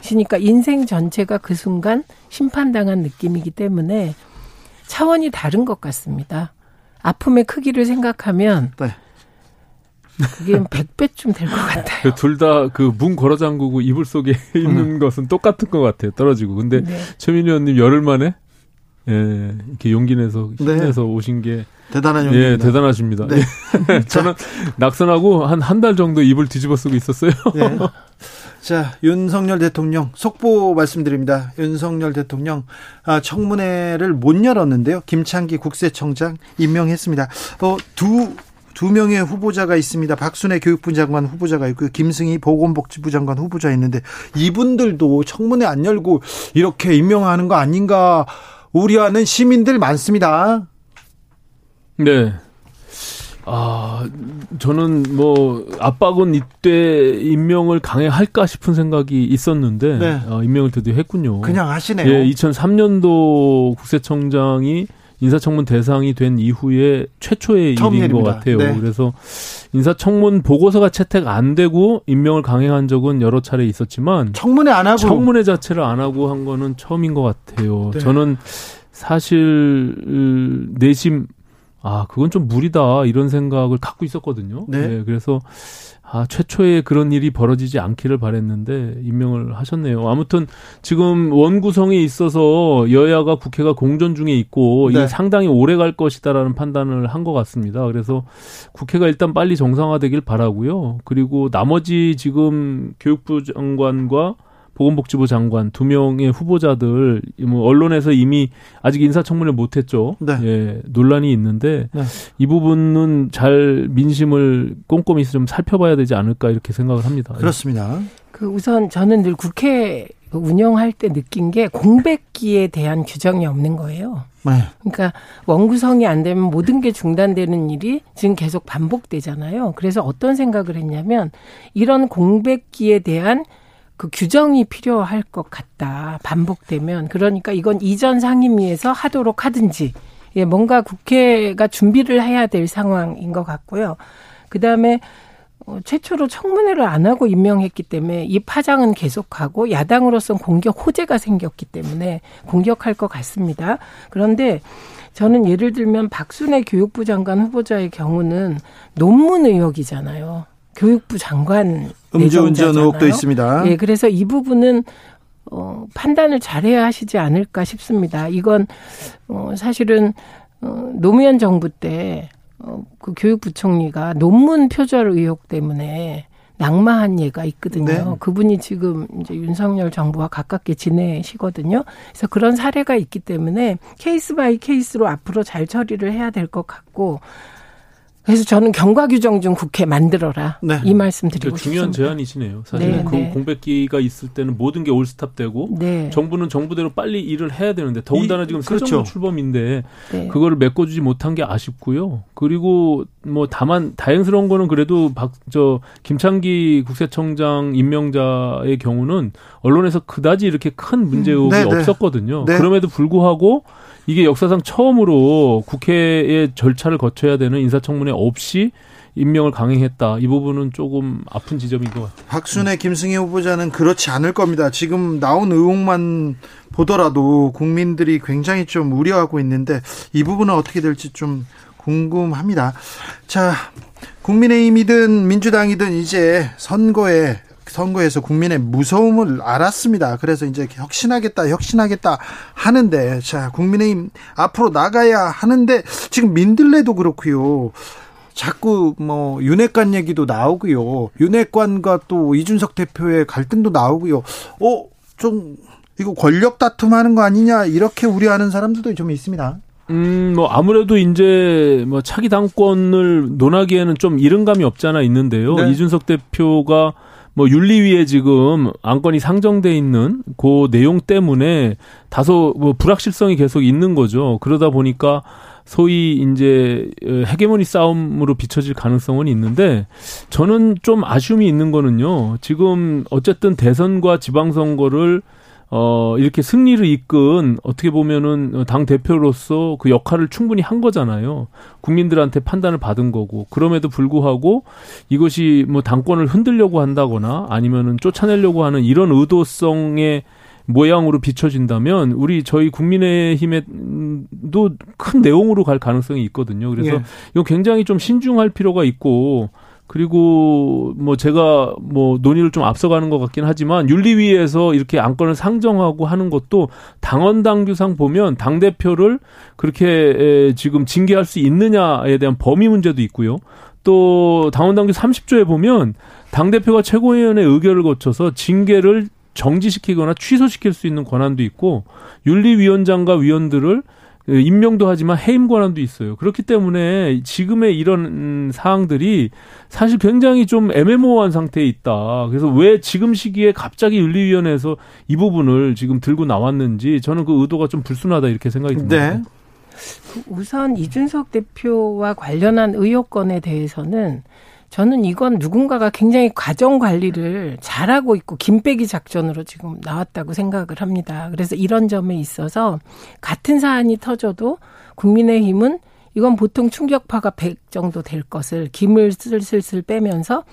시니까 인생 전체가 그 순간 심판당한 느낌이기 때문에 차원이 다른 것 같습니다. 아픔의 크기를 생각하면 네. 그게 100배쯤 될 것 같아요. 그 둘다 그 문 걸어 잠그고 이불 속에 있는 음. 것은 똑같은 것 같아요. 떨어지고. 근데 네. 최민희 의원님 열흘 만에 예, 이렇게 용기 내서 힘내서 네. 오신 게 대단한 용기. 예, 대단하십니다. 네. 저는 낙선하고 한 한 달 정도 이불 뒤집어 쓰고 있었어요. 네. 자, 윤석열 대통령 속보 말씀드립니다. 윤석열 대통령 아, 청문회를 못 열었는데요. 김창기 국세청장 임명했습니다. 어, 두 두 명의 후보자가 있습니다. 박순애 교육부 장관 후보자가 있고요. 김승희 보건복지부 장관 후보자 있는데 이분들도 청문회 안 열고 이렇게 임명하는 거 아닌가 우려하는 시민들 많습니다. 네. 아, 저는 뭐 압박은 이때 임명을 강행할까 싶은 생각이 있었는데 네. 아, 임명을 드디어 했군요. 그냥 하시네요. 예, 2003년도 국세청장이 인사청문 대상이 된 이후에 최초의 일인 일입니다. 것 같아요. 네. 그래서 인사청문 보고서가 채택 안 되고 임명을 강행한 적은 여러 차례 있었지만 청문회 안 하고 청문회 자체를 안 하고 한 거는 처음인 것 같아요. 네. 저는 사실 내심 아 그건 좀 무리다 이런 생각을 갖고 있었거든요. 네. 네 그래서 아, 최초에 그런 일이 벌어지지 않기를 바랬는데 임명을 하셨네요. 아무튼 지금 원구성에 있어서 여야가 국회가 공전 중에 있고 네. 이 상당히 오래 갈 것이다라는 판단을 한 것 같습니다. 그래서 국회가 일단 빨리 정상화되길 바라고요. 그리고 나머지 지금 교육부 장관과 보건복지부 장관 두 명의 후보자들 뭐 언론에서 이미 아직 인사청문회 못했죠. 네. 예, 논란이 있는데 네. 이 부분은 잘 민심을 꼼꼼히 좀 살펴봐야 되지 않을까 이렇게 생각을 합니다. 그렇습니다. 그 우선 저는 늘 국회 운영할 때 느낀 게 공백기에 대한 규정이 없는 거예요. 네. 그러니까 원구성이 안 되면 모든 게 중단되는 일이 지금 계속 반복되잖아요. 그래서 어떤 생각을 했냐면 이런 공백기에 대한 그 규정이 필요할 것 같다. 반복되면 그러니까 이건 이전 상임위에서 하도록 하든지 예, 뭔가 국회가 준비를 해야 될 상황인 것 같고요. 그 다음에 어, 최초로 청문회를 안 하고 임명했기 때문에 이 파장은 계속하고 야당으로서는 공격 호재가 생겼기 때문에 공격할 것 같습니다. 그런데 저는 예를 들면 박순애 교육부 장관 후보자의 경우는 논문 의혹이잖아요. 교육부 장관 음주운전. 의혹도 있습니다. 예, 그래서 이 부분은 어, 판단을 잘해야 하시지 않을까 싶습니다. 이건 어, 사실은 어, 노무현 정부 때 어, 그 교육부총리가 논문 표절 의혹 때문에 낙마한 예가 있거든요. 네. 그분이 지금 이제 윤석열 정부와 가깝게 지내시거든요. 그래서 그런 사례가 있기 때문에 case by case로 앞으로 잘 처리를 해야 될 것 같고 그래서 저는 경과 규정 중 국회 만들어라 네. 이 말씀 드리고 그러니까 중요한 싶습니다. 제안이시네요. 사실 네, 그 네. 공백기가 있을 때는 모든 게 all stop되고 네. 정부는 정부대로 빨리 일을 해야 되는데 더군다나 이- 지금 그렇죠. 새정부 출범인데 네. 그거를 메꿔주지 못한 게 아쉽고요. 그리고 뭐 다만 다행스러운 거는 그래도 박 저 김창기 국세청장 임명자의 경우는 언론에서 그다지 이렇게 큰 문제 의혹이 네, 네. 없었거든요. 네. 그럼에도 불구하고 이게 역사상 처음으로 국회의 절차를 거쳐야 되는 인사청문회 없이 임명을 강행했다. 이 부분은 조금 아픈 지점인 것 같아요. 박순애 김승희 후보자는 그렇지 않을 겁니다. 지금 나온 의혹만 보더라도 국민들이 굉장히 좀 우려하고 있는데 이 부분은 어떻게 될지 좀 궁금합니다. 자, 국민의힘이든 민주당이든 이제 선거에 선거에서 국민의 무서움을 알았습니다. 그래서 이제 혁신하겠다, 혁신하겠다 하는데, 자, 국민의힘 앞으로 나가야 하는데, 지금 민들레도 그렇고요. 자꾸 뭐 윤핵관 얘기도 나오고요. 윤핵관과 또 이준석 대표의 갈등도 나오고요. 어, 좀 이거 권력 다툼하는 거 아니냐 이렇게 우려하는 사람들도 좀 있습니다. 음, 뭐 아무래도 이제 뭐 차기 당권을 논하기에는 좀 이른 감이 없잖아 있는데요. 네. 이준석 대표가 뭐 윤리위에 지금 안건이 상정돼 있는 그 내용 때문에 다소 뭐 불확실성이 계속 있는 거죠. 그러다 보니까 소위 이제 어, 헤게모니 싸움으로 비춰질 가능성은 있는데 저는 좀 아쉬움이 있는 거는요. 지금 어쨌든 대선과 지방선거를 어, 이렇게 승리를 이끈 어떻게 보면은 당 대표로서 그 역할을 충분히 한 거잖아요. 국민들한테 판단을 받은 거고. 그럼에도 불구하고 이것이 뭐 당권을 흔들려고 한다거나 아니면은 쫓아내려고 하는 이런 의도성의 모양으로 비춰진다면 우리 저희 국민의힘에도 큰 내용으로 갈 가능성이 있거든요. 그래서 예. 이건 굉장히 좀 신중할 필요가 있고 그리고 뭐 제가 뭐 논의를 좀 앞서가는 것 같긴 하지만 윤리위에서 이렇게 안건을 상정하고 하는 것도 당원 당규상 보면 당 대표를 그렇게 에, 지금 징계할 수 있느냐에 대한 범위 문제도 있고요. 또 당원 당규 30조에 보면 당 대표가 최고위원회 의결을 거쳐서 징계를 정지시키거나 취소시킬 수 있는 권한도 있고 윤리위원장과 위원들을 임명도 하지만 해임 권한도 있어요. 그렇기 때문에 지금의 이런 음, 사항들이 사실 굉장히 좀 애매모호한 상태에 있다. 그래서 왜 지금 시기에 갑자기 윤리위원회에서 이 부분을 지금 들고 나왔는지 저는 그 의도가 좀 불순하다 이렇게 생각이 듭니다. 네. 우선 이준석 대표와 관련한 의혹건에 대해서는 저는 이건 누군가가 굉장히 과정 관리를 잘하고 있고 김빼기 작전으로 지금 나왔다고 생각을 합니다. 그래서 이런 점에 있어서 같은 사안이 터져도 국민의힘은 이건 보통 충격파가 100 정도 될 것을 김을 슬슬슬 빼면서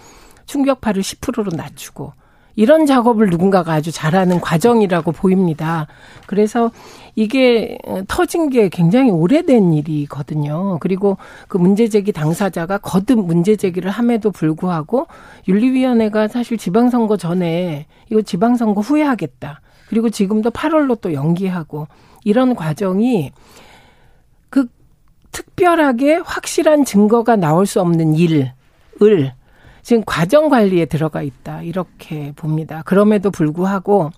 충격파를 10%로 낮추고 이런 작업을 누군가가 아주 잘하는 과정이라고 보입니다. 그래서 이게 터진 게 굉장히 오래된 일이거든요. 그리고 그 문제 제기 당사자가 거듭 문제 제기를 함에도 불구하고 윤리위원회가 사실 지방선거 전에 이거 지방선거 후에 하겠다. 그리고 지금도 8월로 또 연기하고 이런 과정이 그 특별하게 확실한 증거가 나올 수 없는 일을 지금 과정 관리에 들어가 있다. 이렇게 봅니다. 그럼에도 불구하고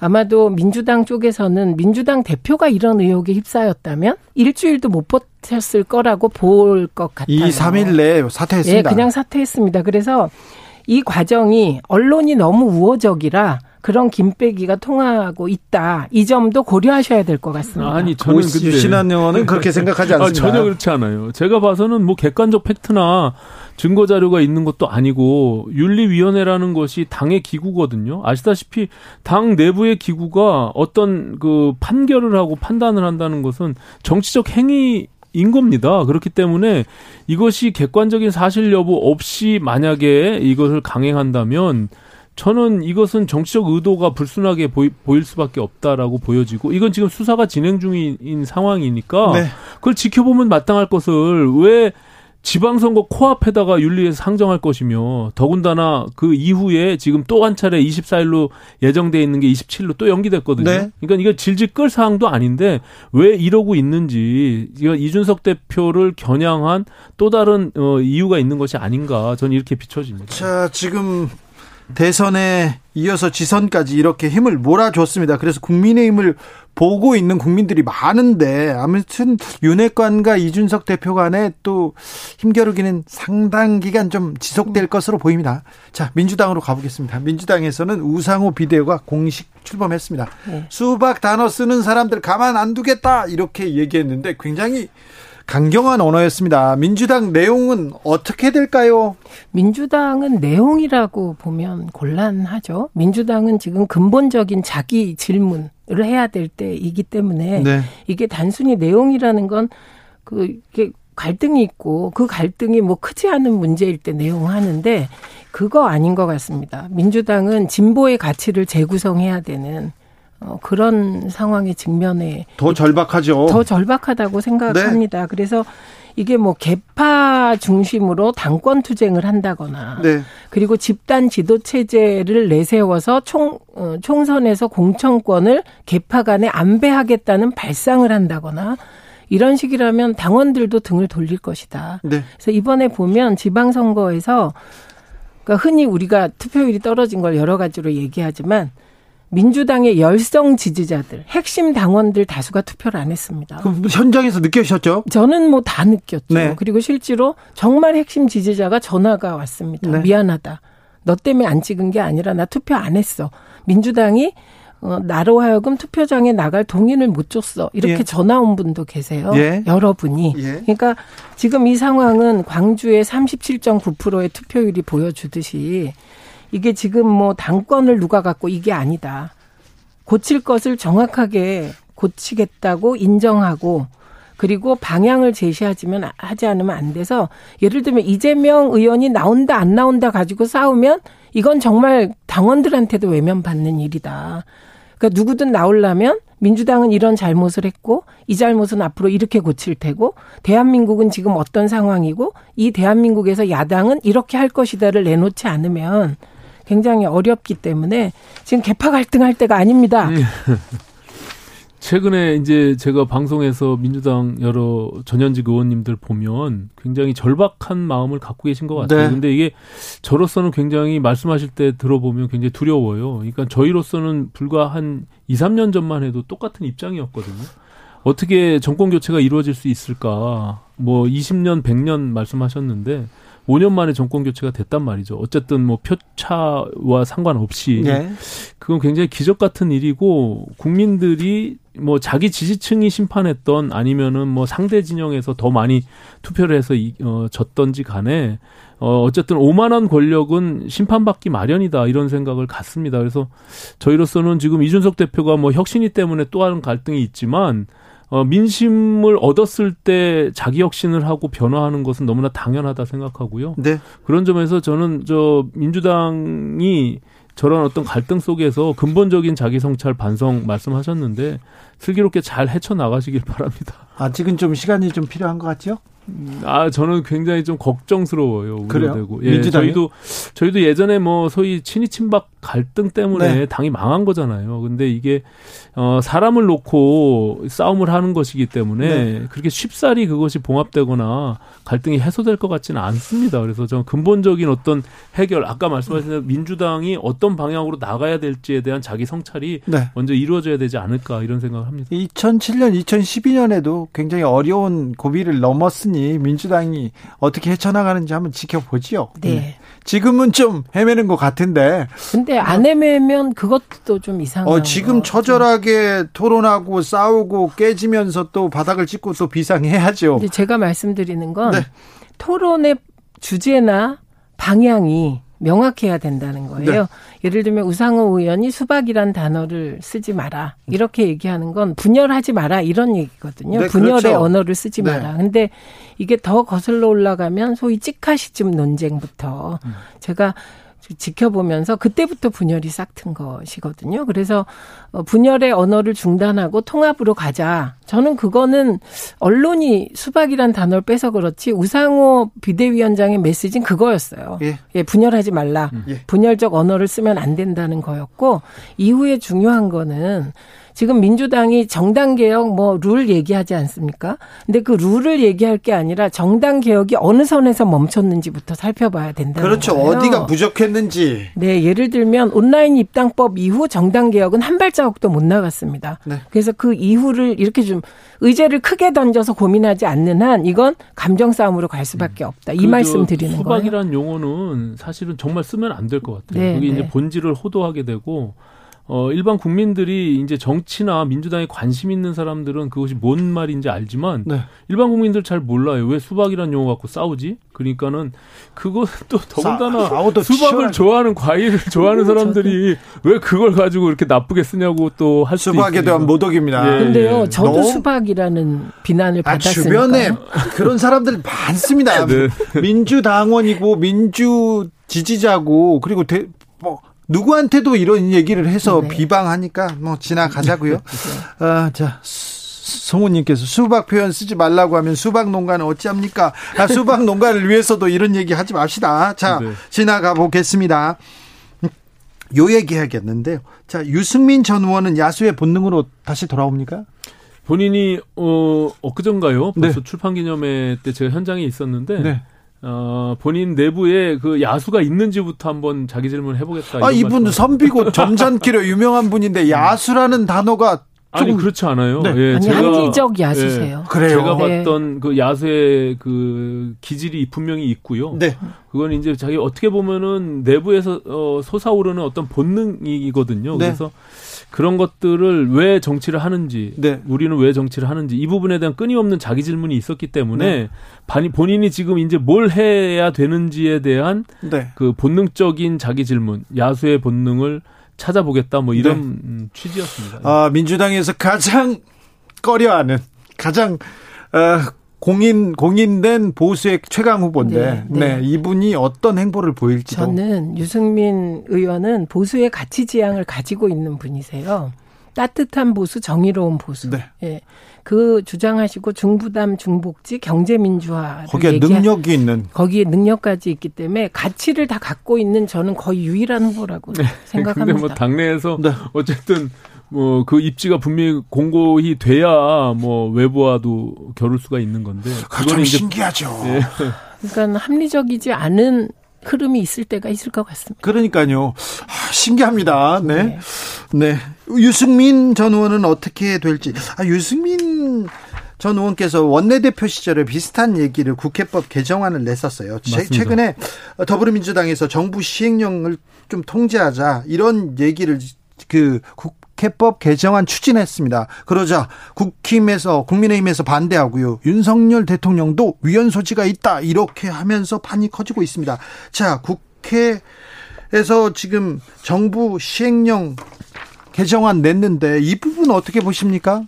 아마도 민주당 쪽에서는 민주당 대표가 이런 의혹에 휩싸였다면 일주일도 못 버텼을 거라고 볼 것 같아요. 2, 3일 내에 사퇴했습니다. 예, 그냥 사퇴했습니다. 그래서 이 과정이 언론이 너무 우호적이라 그런 김빼기가 통하고 있다. 이 점도 고려하셔야 될 것 같습니다. 아니 저는 근데 유신한 의원은 그렇게 생각하지 않습니다. 아, 전혀 그렇지 않아요. 제가 봐서는 뭐 객관적 팩트나 증거 자료가 있는 것도 아니고 윤리위원회라는 것이 당의 기구거든요. 아시다시피 당 내부의 기구가 어떤 그 판결을 하고 판단을 한다는 것은 정치적 행위 인 겁니다. 그렇기 때문에 이것이 객관적인 사실 여부 없이 만약에 이것을 강행한다면 저는 이것은 정치적 의도가 불순하게 보이, 보일 수밖에 없다라고 보여지고 이건 지금 수사가 진행 중인 상황이니까 네. 그걸 지켜보면 마땅할 것을 왜 지방선거 코앞에다가 윤리에서 상정할 것이며 더군다나 그 이후에 지금 또 한 차례 24일로 예정돼 있는 게 27일로 또 연기됐거든요. 네. 그러니까 이거 질질 끌 사항도 아닌데 왜 이러고 있는지 이거 이준석 대표를 겨냥한 또 다른 어, 이유가 있는 것이 아닌가 저는 이렇게 비춰집니다. 자 지금 대선에 이어서 지선까지 이렇게 힘을 몰아줬습니다. 그래서 국민의힘을 보고 있는 국민들이 많은데 아무튼 윤핵관과 이준석 대표 간에 또 힘겨루기는 상당 기간 좀 지속될 것으로 보입니다. 자, 민주당으로 가보겠습니다. 민주당에서는 우상호 비대위가 공식 출범했습니다. 네. 수박 단어 쓰는 사람들 가만 안 두겠다 이렇게 얘기했는데 굉장히 강경한 언어였습니다. 민주당 내용은 어떻게 될까요? 민주당은 내용이라고 보면 곤란하죠. 민주당은 지금 근본적인 자기 질문을 해야 될 때이기 때문에 네. 이게 단순히 내용이라는 건 그 이게 갈등이 있고 그 갈등이 뭐 크지 않은 문제일 때 내용하는데 그거 아닌 것 같습니다. 민주당은 진보의 가치를 재구성해야 되는 어, 그런 상황에 직면해 더 절박하죠. 더 절박하다고 생각합니다. 네. 그래서 이게 뭐 개파 중심으로 당권 투쟁을 한다거나 네. 그리고 집단 지도 체제를 내세워서 총 어, 총선에서 공천권을 개파 간에 안배하겠다는 발상을 한다거나 이런 식이라면 당원들도 등을 돌릴 것이다. 네. 그래서 이번에 보면 지방선거에서 그러니까 흔히 우리가 투표율이 떨어진 걸 여러 가지로 얘기하지만 민주당의 열성 지지자들, 핵심 당원들 다수가 투표를 안 했습니다. 그럼 현장에서 느끼셨죠? 저는 뭐 다 느꼈죠. 네. 그리고 실제로 정말 핵심 지지자가 전화가 왔습니다. 네. 미안하다. 너 때문에 안 찍은 게 아니라 나 투표 안 했어. 민주당이 어, 나로 하여금 투표장에 나갈 동의를 못 줬어. 이렇게 예. 전화 온 분도 계세요. 예. 여러분이. 예. 그러니까 지금 이 상황은 광주의 37.9%의 투표율이 보여주듯이 이게 지금 뭐 당권을 누가 갖고 이게 아니다. 고칠 것을 정확하게 고치겠다고 인정하고 그리고 방향을 제시하지면 하지 않으면 안 돼서 예를 들면 이재명 의원이 나온다 안 나온다 가지고 싸우면 이건 정말 당원들한테도 외면받는 일이다. 그러니까 누구든 나오려면 민주당은 이런 잘못을 했고 이 잘못은 앞으로 이렇게 고칠 테고 대한민국은 지금 어떤 상황이고 이 대한민국에서 야당은 이렇게 할 것이다를 내놓지 않으면 굉장히 어렵기 때문에 지금 개파 갈등할 때가 아닙니다. 네. 최근에 이제 제가 방송에서 민주당 여러 전현직 의원님들 보면 굉장히 절박한 마음을 갖고 계신 것 같아요. 네. 근데 이게 저로서는 굉장히 말씀하실 때 들어보면 굉장히 두려워요. 그러니까 저희로서는 불과 한 2, 3년 전만 해도 똑같은 입장이었거든요. 어떻게 정권 교체가 이루어질 수 있을까? 뭐 20년, 100년 말씀하셨는데 5년 만에 정권 교체가 됐단 말이죠. 어쨌든 뭐 표차와 상관없이 네. 그건 굉장히 기적 같은 일이고 국민들이 뭐 자기 지지층이 심판했던 아니면은 뭐 상대 진영에서 더 많이 투표를 해서 이, 어, 졌던지 간에 어, 어쨌든 오만한 권력은 심판받기 마련이다 이런 생각을 갖습니다. 그래서 저희로서는 지금 이준석 대표가 뭐 혁신이 때문에 또 다른 갈등이 있지만 어, 민심을 얻었을 때 자기 혁신을 하고 변화하는 것은 너무나 당연하다 생각하고요. 네. 그런 점에서 저는 저 민주당이 저런 어떤 갈등 속에서 근본적인 자기 성찰 반성 말씀하셨는데 슬기롭게 잘 헤쳐 나가시길 바랍니다. 아직은 좀 시간이 좀 필요한 것 같죠? 아 저는 굉장히 좀 걱정스러워요. 우려되고. 예, 저희도 저희도 예전에 뭐 소위 친이 친박 갈등 때문에 네. 당이 망한 거잖아요. 근데 이게 어 사람을 놓고 싸움을 하는 것이기 때문에 네. 그렇게 쉽사리 그것이 봉합되거나 갈등이 해소될 것 같지는 않습니다. 그래서 저는 근본적인 어떤 해결 아까 말씀하신 민주당이 어떤 방향으로 나가야 될지에 대한 자기 성찰이 네. 먼저 이루어져야 되지 않을까 이런 생각을 합니다. 2007년, 2012년에도 굉장히 어려운 고비를 넘었으니 민주당이 어떻게 헤쳐나가는지 한번 지켜보지요. 네. 지금은 좀 헤매는 것 같은데. 근데 안 헤매면 그것도 좀 이상해요. 어, 지금 처절하게 토론하고 싸우고 깨지면서 또 바닥을 찍고 또 비상해야죠. 제가 말씀드리는 건 네. 토론의 주제나 방향이 명확해야 된다는 거예요. 네. 예를 들면 우상호 의원이 수박이란 단어를 쓰지 마라. 이렇게 얘기하는 건 분열하지 마라 이런 얘기거든요. 네, 분열의 그렇죠. 언어를 쓰지 네. 마라. 근데 이게 더 거슬러 올라가면 소위 찍카시즘 논쟁부터 음. 제가 지켜보면서 그때부터 분열이 싹튼 것이거든요. 그래서 어, 분열의 언어를 중단하고 통합으로 가자. 저는 그거는 언론이 수박이란 단어를 빼서 그렇지 우상호 비대위원장의 메시지는 그거였어요. 예, 예 분열하지 말라. 음. 예. 분열적 언어를 쓰면 안 된다는 거였고 이후에 중요한 거는 지금 민주당이 정당 개혁 뭐 룰 얘기하지 않습니까? 근데 그 룰을 얘기할 게 아니라 정당 개혁이 어느 선에서 멈췄는지부터 살펴봐야 된다. 그렇죠. 거예요. 어디가 부족했는지. 네, 예를 들면 온라인 입당법 이후 정당 개혁은 한 발자국도 못 나갔습니다. 네. 그래서 그 이후를 이렇게 좀 의제를 크게 던져서 고민하지 않는 한 이건 감정 싸움으로 갈 수밖에 음. 없다. 이 말씀 드리는 거예요. 수박이란 용어는 사실은 정말 쓰면 안 될 것 같아요. 네, 그게 네. 이제 본질을 호도하게 되고 어, 일반 국민들이 이제 정치나 민주당에 관심 있는 사람들은 그것이 뭔 말인지 알지만 네. 일반 국민들 잘 몰라요. 왜 수박이란 용어 갖고 싸우지? 그러니까는 그것도 더군다나 수박을 치열하게. 좋아하는 과일을 좋아하는 사람들이 왜 그걸 가지고 이렇게 나쁘게 쓰냐고 또 할 수 있어요. 수박에 대한 모독입니다. 예, 근데요, 예. 저도 너... 수박이라는 비난을 아, 받았으니까. 주변에 그런 사람들 많습니다. 네. 민주당원이고 민주 지지자고 그리고 대, 뭐 누구한테도 이런 얘기를 해서 네. 비방하니까 뭐 지나가자고요. 네. 아, 자. 성우님께서 수박 표현 쓰지 말라고 하면 수박 농가는 어찌합니까? 아, 수박 농가를 위해서도 이런 얘기 하지 맙시다. 자, 네. 지나가 보겠습니다. 요 얘기 해야겠는데요. 자, 유승민 전 의원은 야수의 본능으로 다시 돌아옵니까? 본인이, 어, 엊그전가요? 벌써 네. 출판 기념회 때 제가 현장에 있었는데. 네. 어, 본인 내부에 그 야수가 있는지부터 한번 자기 질문을 해보겠다. 아, 이분 선비고 점잖기로 유명한 분인데 야수라는 단어가 아니 그렇지 않아요. 네. 예, 아니, 제가 한기적 야수세요. 예, 그래요. 제가 네. 봤던 그 야수의 그 기질이 분명히 있고요. 네. 그건 이제 자기 어떻게 보면은 내부에서 어, 솟아오르는 어떤 본능이거든요. 네. 그래서 그런 것들을 왜 정치를 하는지, 네. 우리는 왜 정치를 하는지 이 부분에 대한 끊임없는 자기 질문이 있었기 때문에 네. 본인이 지금 이제 뭘 해야 되는지에 대한 네. 그 본능적인 자기 질문, 야수의 본능을 찾아보겠다 뭐 이런 네. 음, 취지였습니다. 아, 민주당에서 가장 꺼려하는 가장 어, 공인 공인된 보수의 최강 후보인데 네, 네. 네, 이분이 어떤 행보를 보일지 저는 유승민 의원은 보수의 가치 지향을 가지고 있는 분이세요. 따뜻한 보수, 정의로운 보수. 네. 예. 그 주장하시고 중부담 중복지 경제 민주화 거기에 능력이 있는 거기에 능력까지 있기 때문에 가치를 다 갖고 있는 저는 거의 유일한 후보라고 네. 생각합니다. 근데 뭐 당내에서 네. 어쨌든 뭐 그 입지가 분명히 공고히 돼야 뭐 외부와도 겨룰 수가 있는 건데 그건 이제 신기하죠. 예. 그러니까 합리적이지 않은 흐름이 있을 때가 있을 것 같습니다. 그러니까요. 아, 신기합니다. 네. 네. 네. 유승민 전 의원은 어떻게 될지. 아, 유승민 전 의원께서 원내대표 시절에 비슷한 얘기를 국회법 개정안을 냈었어요. 맞습니다. 최근에 더불어민주당에서 정부 시행령을 좀 통제하자 이런 얘기를 그 국 회법 개정안 추진했습니다. 그러자 국힘에서 국민의힘에서 반대하고요. 윤석열 대통령도 위헌 소지가 있다 이렇게 하면서 판이 커지고 있습니다. 자 국회에서 지금 정부 시행령 개정안 냈는데 이 부분 어떻게 보십니까?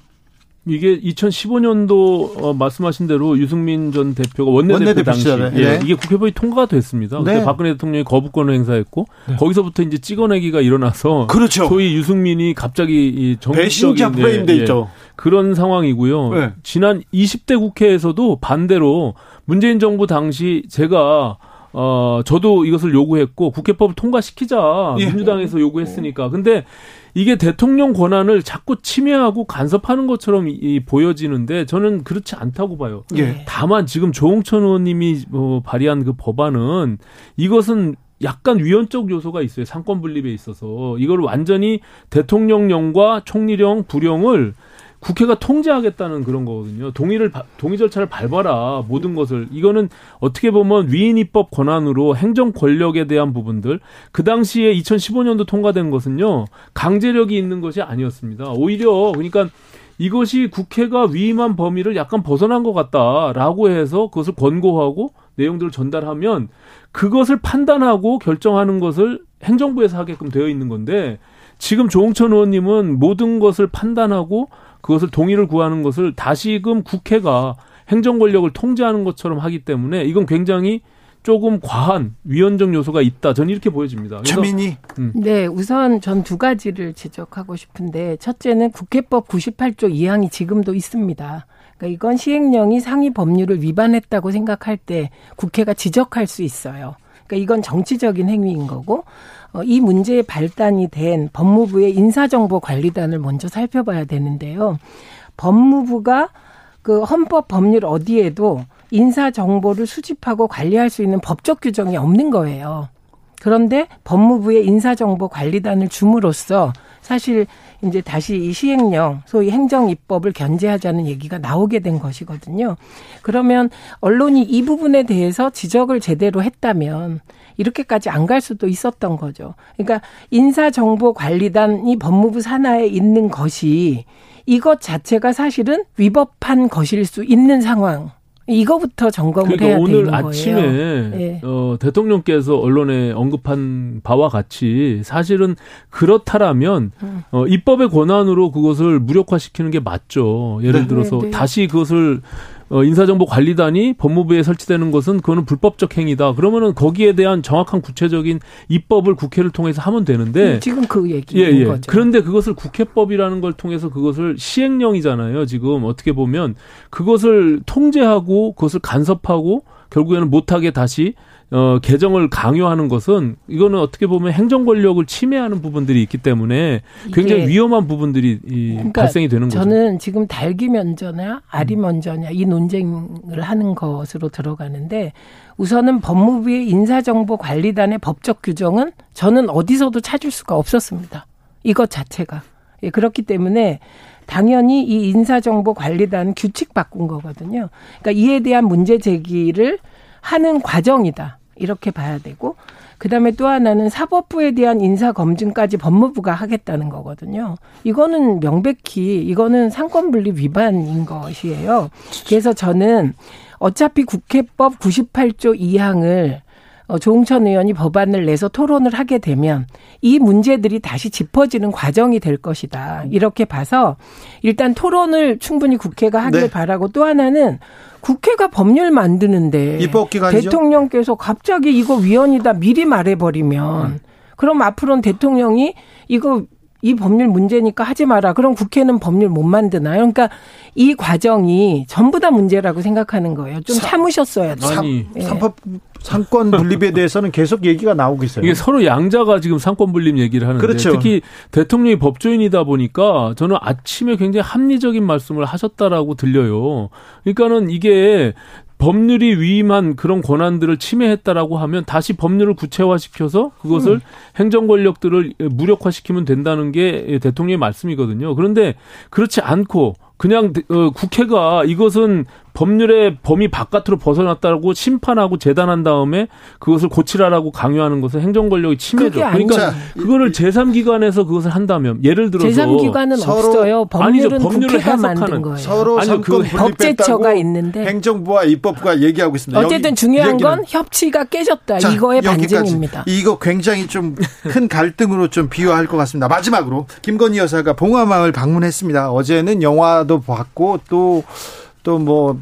이게 2015년도 어, 말씀하신 대로 유승민 전 대표가 원내대표, 원내대표 당시 예, 네. 이게 국회법이 통과가 됐습니다. 그때 네. 박근혜 대통령이 거부권을 행사했고 네. 거기서부터 이제 찍어내기가 일어나서 그렇죠. 소위 유승민이 갑자기 이 정치적인 프레임돼 예, 있죠. 그런 상황이고요. 네. 지난 20대 국회에서도 반대로 문재인 정부 당시 제가 어 저도 이것을 요구했고 국회법을 통과시키자 예. 민주당에서 요구했으니까. 근데 이게 대통령 권한을 자꾸 침해하고 간섭하는 것처럼 이, 보여지는데 저는 그렇지 않다고 봐요. 예. 다만 지금 조홍천 의원님이 뭐 발의한 그 법안은 이것은 약간 위헌적 요소가 있어요. 상권 분립에 있어서 이걸 완전히 대통령령과 총리령, 부령을 국회가 통제하겠다는 그런 거거든요. 동의를 동의 절차를 밟아라 모든 것을 이거는 어떻게 보면 위인 입법 권한으로 행정 권력에 대한 부분들 그 당시에 2015년도 통과된 것은요 강제력이 있는 것이 아니었습니다. 오히려 그러니까 이것이 국회가 위임한 범위를 약간 벗어난 것 같다라고 해서 그것을 권고하고 내용들을 전달하면 그것을 판단하고 결정하는 것을 행정부에서 하게끔 되어 있는 건데 지금 조홍천 의원님은 모든 것을 판단하고 그것을 동의를 구하는 것을 다시금 국회가 행정 권력을 통제하는 것처럼 하기 때문에 이건 굉장히 조금 과한 위헌적 요소가 있다. 저는 이렇게 보여집니다. 최민희. 음. 네, 우선 전 두 가지를 지적하고 싶은데 첫째는 국회법 98조 2항이 지금도 있습니다. 그러니까 이건 시행령이 상위 법률을 위반했다고 생각할 때 국회가 지적할 수 있어요. 그러니까 이건 정치적인 행위인 거고 어, 이 문제의 발단이 된 법무부의 인사정보관리단을 먼저 살펴봐야 되는데요. 법무부가 그 헌법 법률 어디에도 인사 정보를 수집하고 관리할 수 있는 법적 규정이 없는 거예요. 그런데 법무부의 인사정보관리단을 줌으로써 사실 이제 다시 이 시행령, 소위 행정 입법을 견제하자는 얘기가 나오게 된 것이거든요. 그러면 언론이 이 부분에 대해서 지적을 제대로 했다면 이렇게까지 안 갈 수도 있었던 거죠. 그러니까 인사정보관리단이 법무부 산하에 있는 것이 이것 자체가 사실은 위법한 것일 수 있는 상황. 이거부터 점검을 그러니까 해야 오늘 되는 아침에 네. 어, 대통령께서 언론에 언급한 바와 같이 사실은 그렇다라면 음. 어, 입법의 권한으로 그것을 무력화시키는 게 맞죠. 예를 네. 들어서 네, 네. 다시 그것을 어, 인사정보관리단이 법무부에 설치되는 것은 그거는 불법적 행위다. 그러면은 거기에 대한 정확한 구체적인 입법을 국회를 통해서 하면 되는데 음, 지금 그 얘기인 예, 예. 거죠. 그런데 그것을 국회법이라는 걸 통해서 그것을 시행령이잖아요. 지금 어떻게 보면 그것을 통제하고 그것을 간섭하고 결국에는 못하게 다시 어, 개정을 강요하는 것은 이거는 어떻게 보면 행정 권력을 침해하는 부분들이 있기 때문에 굉장히 위험한 부분들이 이 그러니까 발생이 되는 거죠. 저는 지금 닭이 먼저냐 알이 음. 먼저냐 이 논쟁을 하는 것으로 들어가는데 우선은 법무부의 인사정보관리단의 법적 규정은 저는 어디서도 찾을 수가 없었습니다. 이것 자체가. 예, 그렇기 때문에 당연히 이 인사정보관리단 규칙 바꾼 거거든요. 그러니까 이에 대한 문제 제기를 하는 과정이다. 이렇게 봐야 되고 그다음에 또 하나는 사법부에 대한 인사 검증까지 법무부가 하겠다는 거거든요. 이거는 명백히 이거는 삼권 분립 위반인 것이에요. 그래서 저는 어차피 국회법 98조 2항을 어, 조응천 의원이 법안을 내서 토론을 하게 되면 이 문제들이 다시 짚어지는 과정이 될 것이다. 이렇게 봐서 일단 토론을 충분히 국회가 하길 네. 바라고 또 하나는 국회가 법률 만드는데 대통령께서 갑자기 이거 위헌이다 미리 말해버리면 음. 그럼 앞으로는 대통령이 이거 이 법률 문제니까 하지 마라. 그럼 국회는 법률 못 만드나요? 그러니까 이 과정이 전부 다 문제라고 생각하는 거예요. 좀 참으셨어야 돼요. 아니, 예. 삼법 삼권 분립에 대해서는 계속 얘기가 나오고 있어요. 이게 서로 양자가 지금 삼권 분립 얘기를 하는데 그렇죠. 특히 대통령이 법조인이다 보니까 저는 아침에 굉장히 합리적인 말씀을 하셨다라고 들려요. 그러니까는 이게 법률이 위임한 그런 권한들을 침해했다라고 하면 다시 법률을 구체화시켜서 그것을 음. 행정 권력들을 무력화시키면 된다는 게 대통령의 말씀이거든요. 그런데 그렇지 않고 그냥 어, 국회가 이것은 법률의 범위 바깥으로 벗어났다고 심판하고 재단한 다음에 그것을 고치라라고 강요하는 것은 행정 권력의 침해죠. 그러니까 그거를 제3기관에서 그것을 한다면 예를 들어서 제3기관은 없어요. 법률은 아니죠, 법률을 국회가 만든 거예요. 서로 아니, 그 법제처가 있는데 행정부와 입법부가 얘기하고 있습니다. 어쨌든 중요한 건 협치가 깨졌다. 자, 이거의 반증입니다. 이거 굉장히 좀 큰 갈등으로 좀 비유할 것 같습니다. 마지막으로 김건희 여사가 봉화마을 방문했습니다. 어제는 영화도 봤고 또 또뭐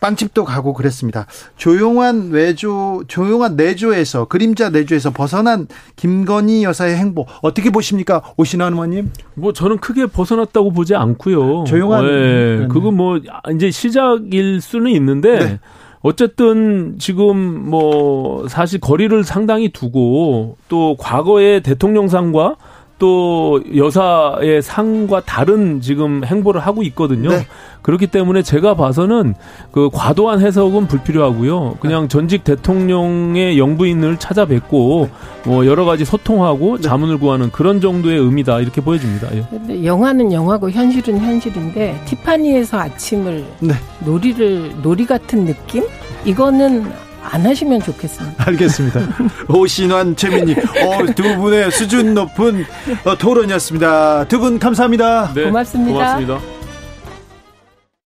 빵집도 가고 그랬습니다. 조용한 외조, 조용한 내조에서 그림자 내조에서 벗어난 김건희 여사의 행보 어떻게 보십니까, 오신환 의원님? 뭐 저는 크게 벗어났다고 보지 않고요. 조용한, 네, 네. 그거 뭐 이제 시작일 수는 있는데. 네. 어쨌든 지금 뭐 사실 거리를 상당히 두고 또 과거의 대통령상과 또 여사의 상과 다른 지금 행보를 하고 있거든요. 네. 그렇기 때문에 제가 봐서는 그 과도한 해석은 불필요하고요. 그냥 전직 대통령의 영부인을 찾아뵙고 뭐 여러 가지 소통하고 네. 자문을 구하는 그런 정도의 의미다 이렇게 보여집니다. 예. 영화는 영화고 현실은 현실인데 티파니에서 아침을 네. 놀이를 놀이 같은 느낌? 이거는 안 하시면 좋겠습니다. 알겠습니다. 오신환 최민님, 어, 두 분의 수준 높은 어, 토론이었습니다. 두 분 감사합니다. 네, 고맙습니다. 고맙습니다.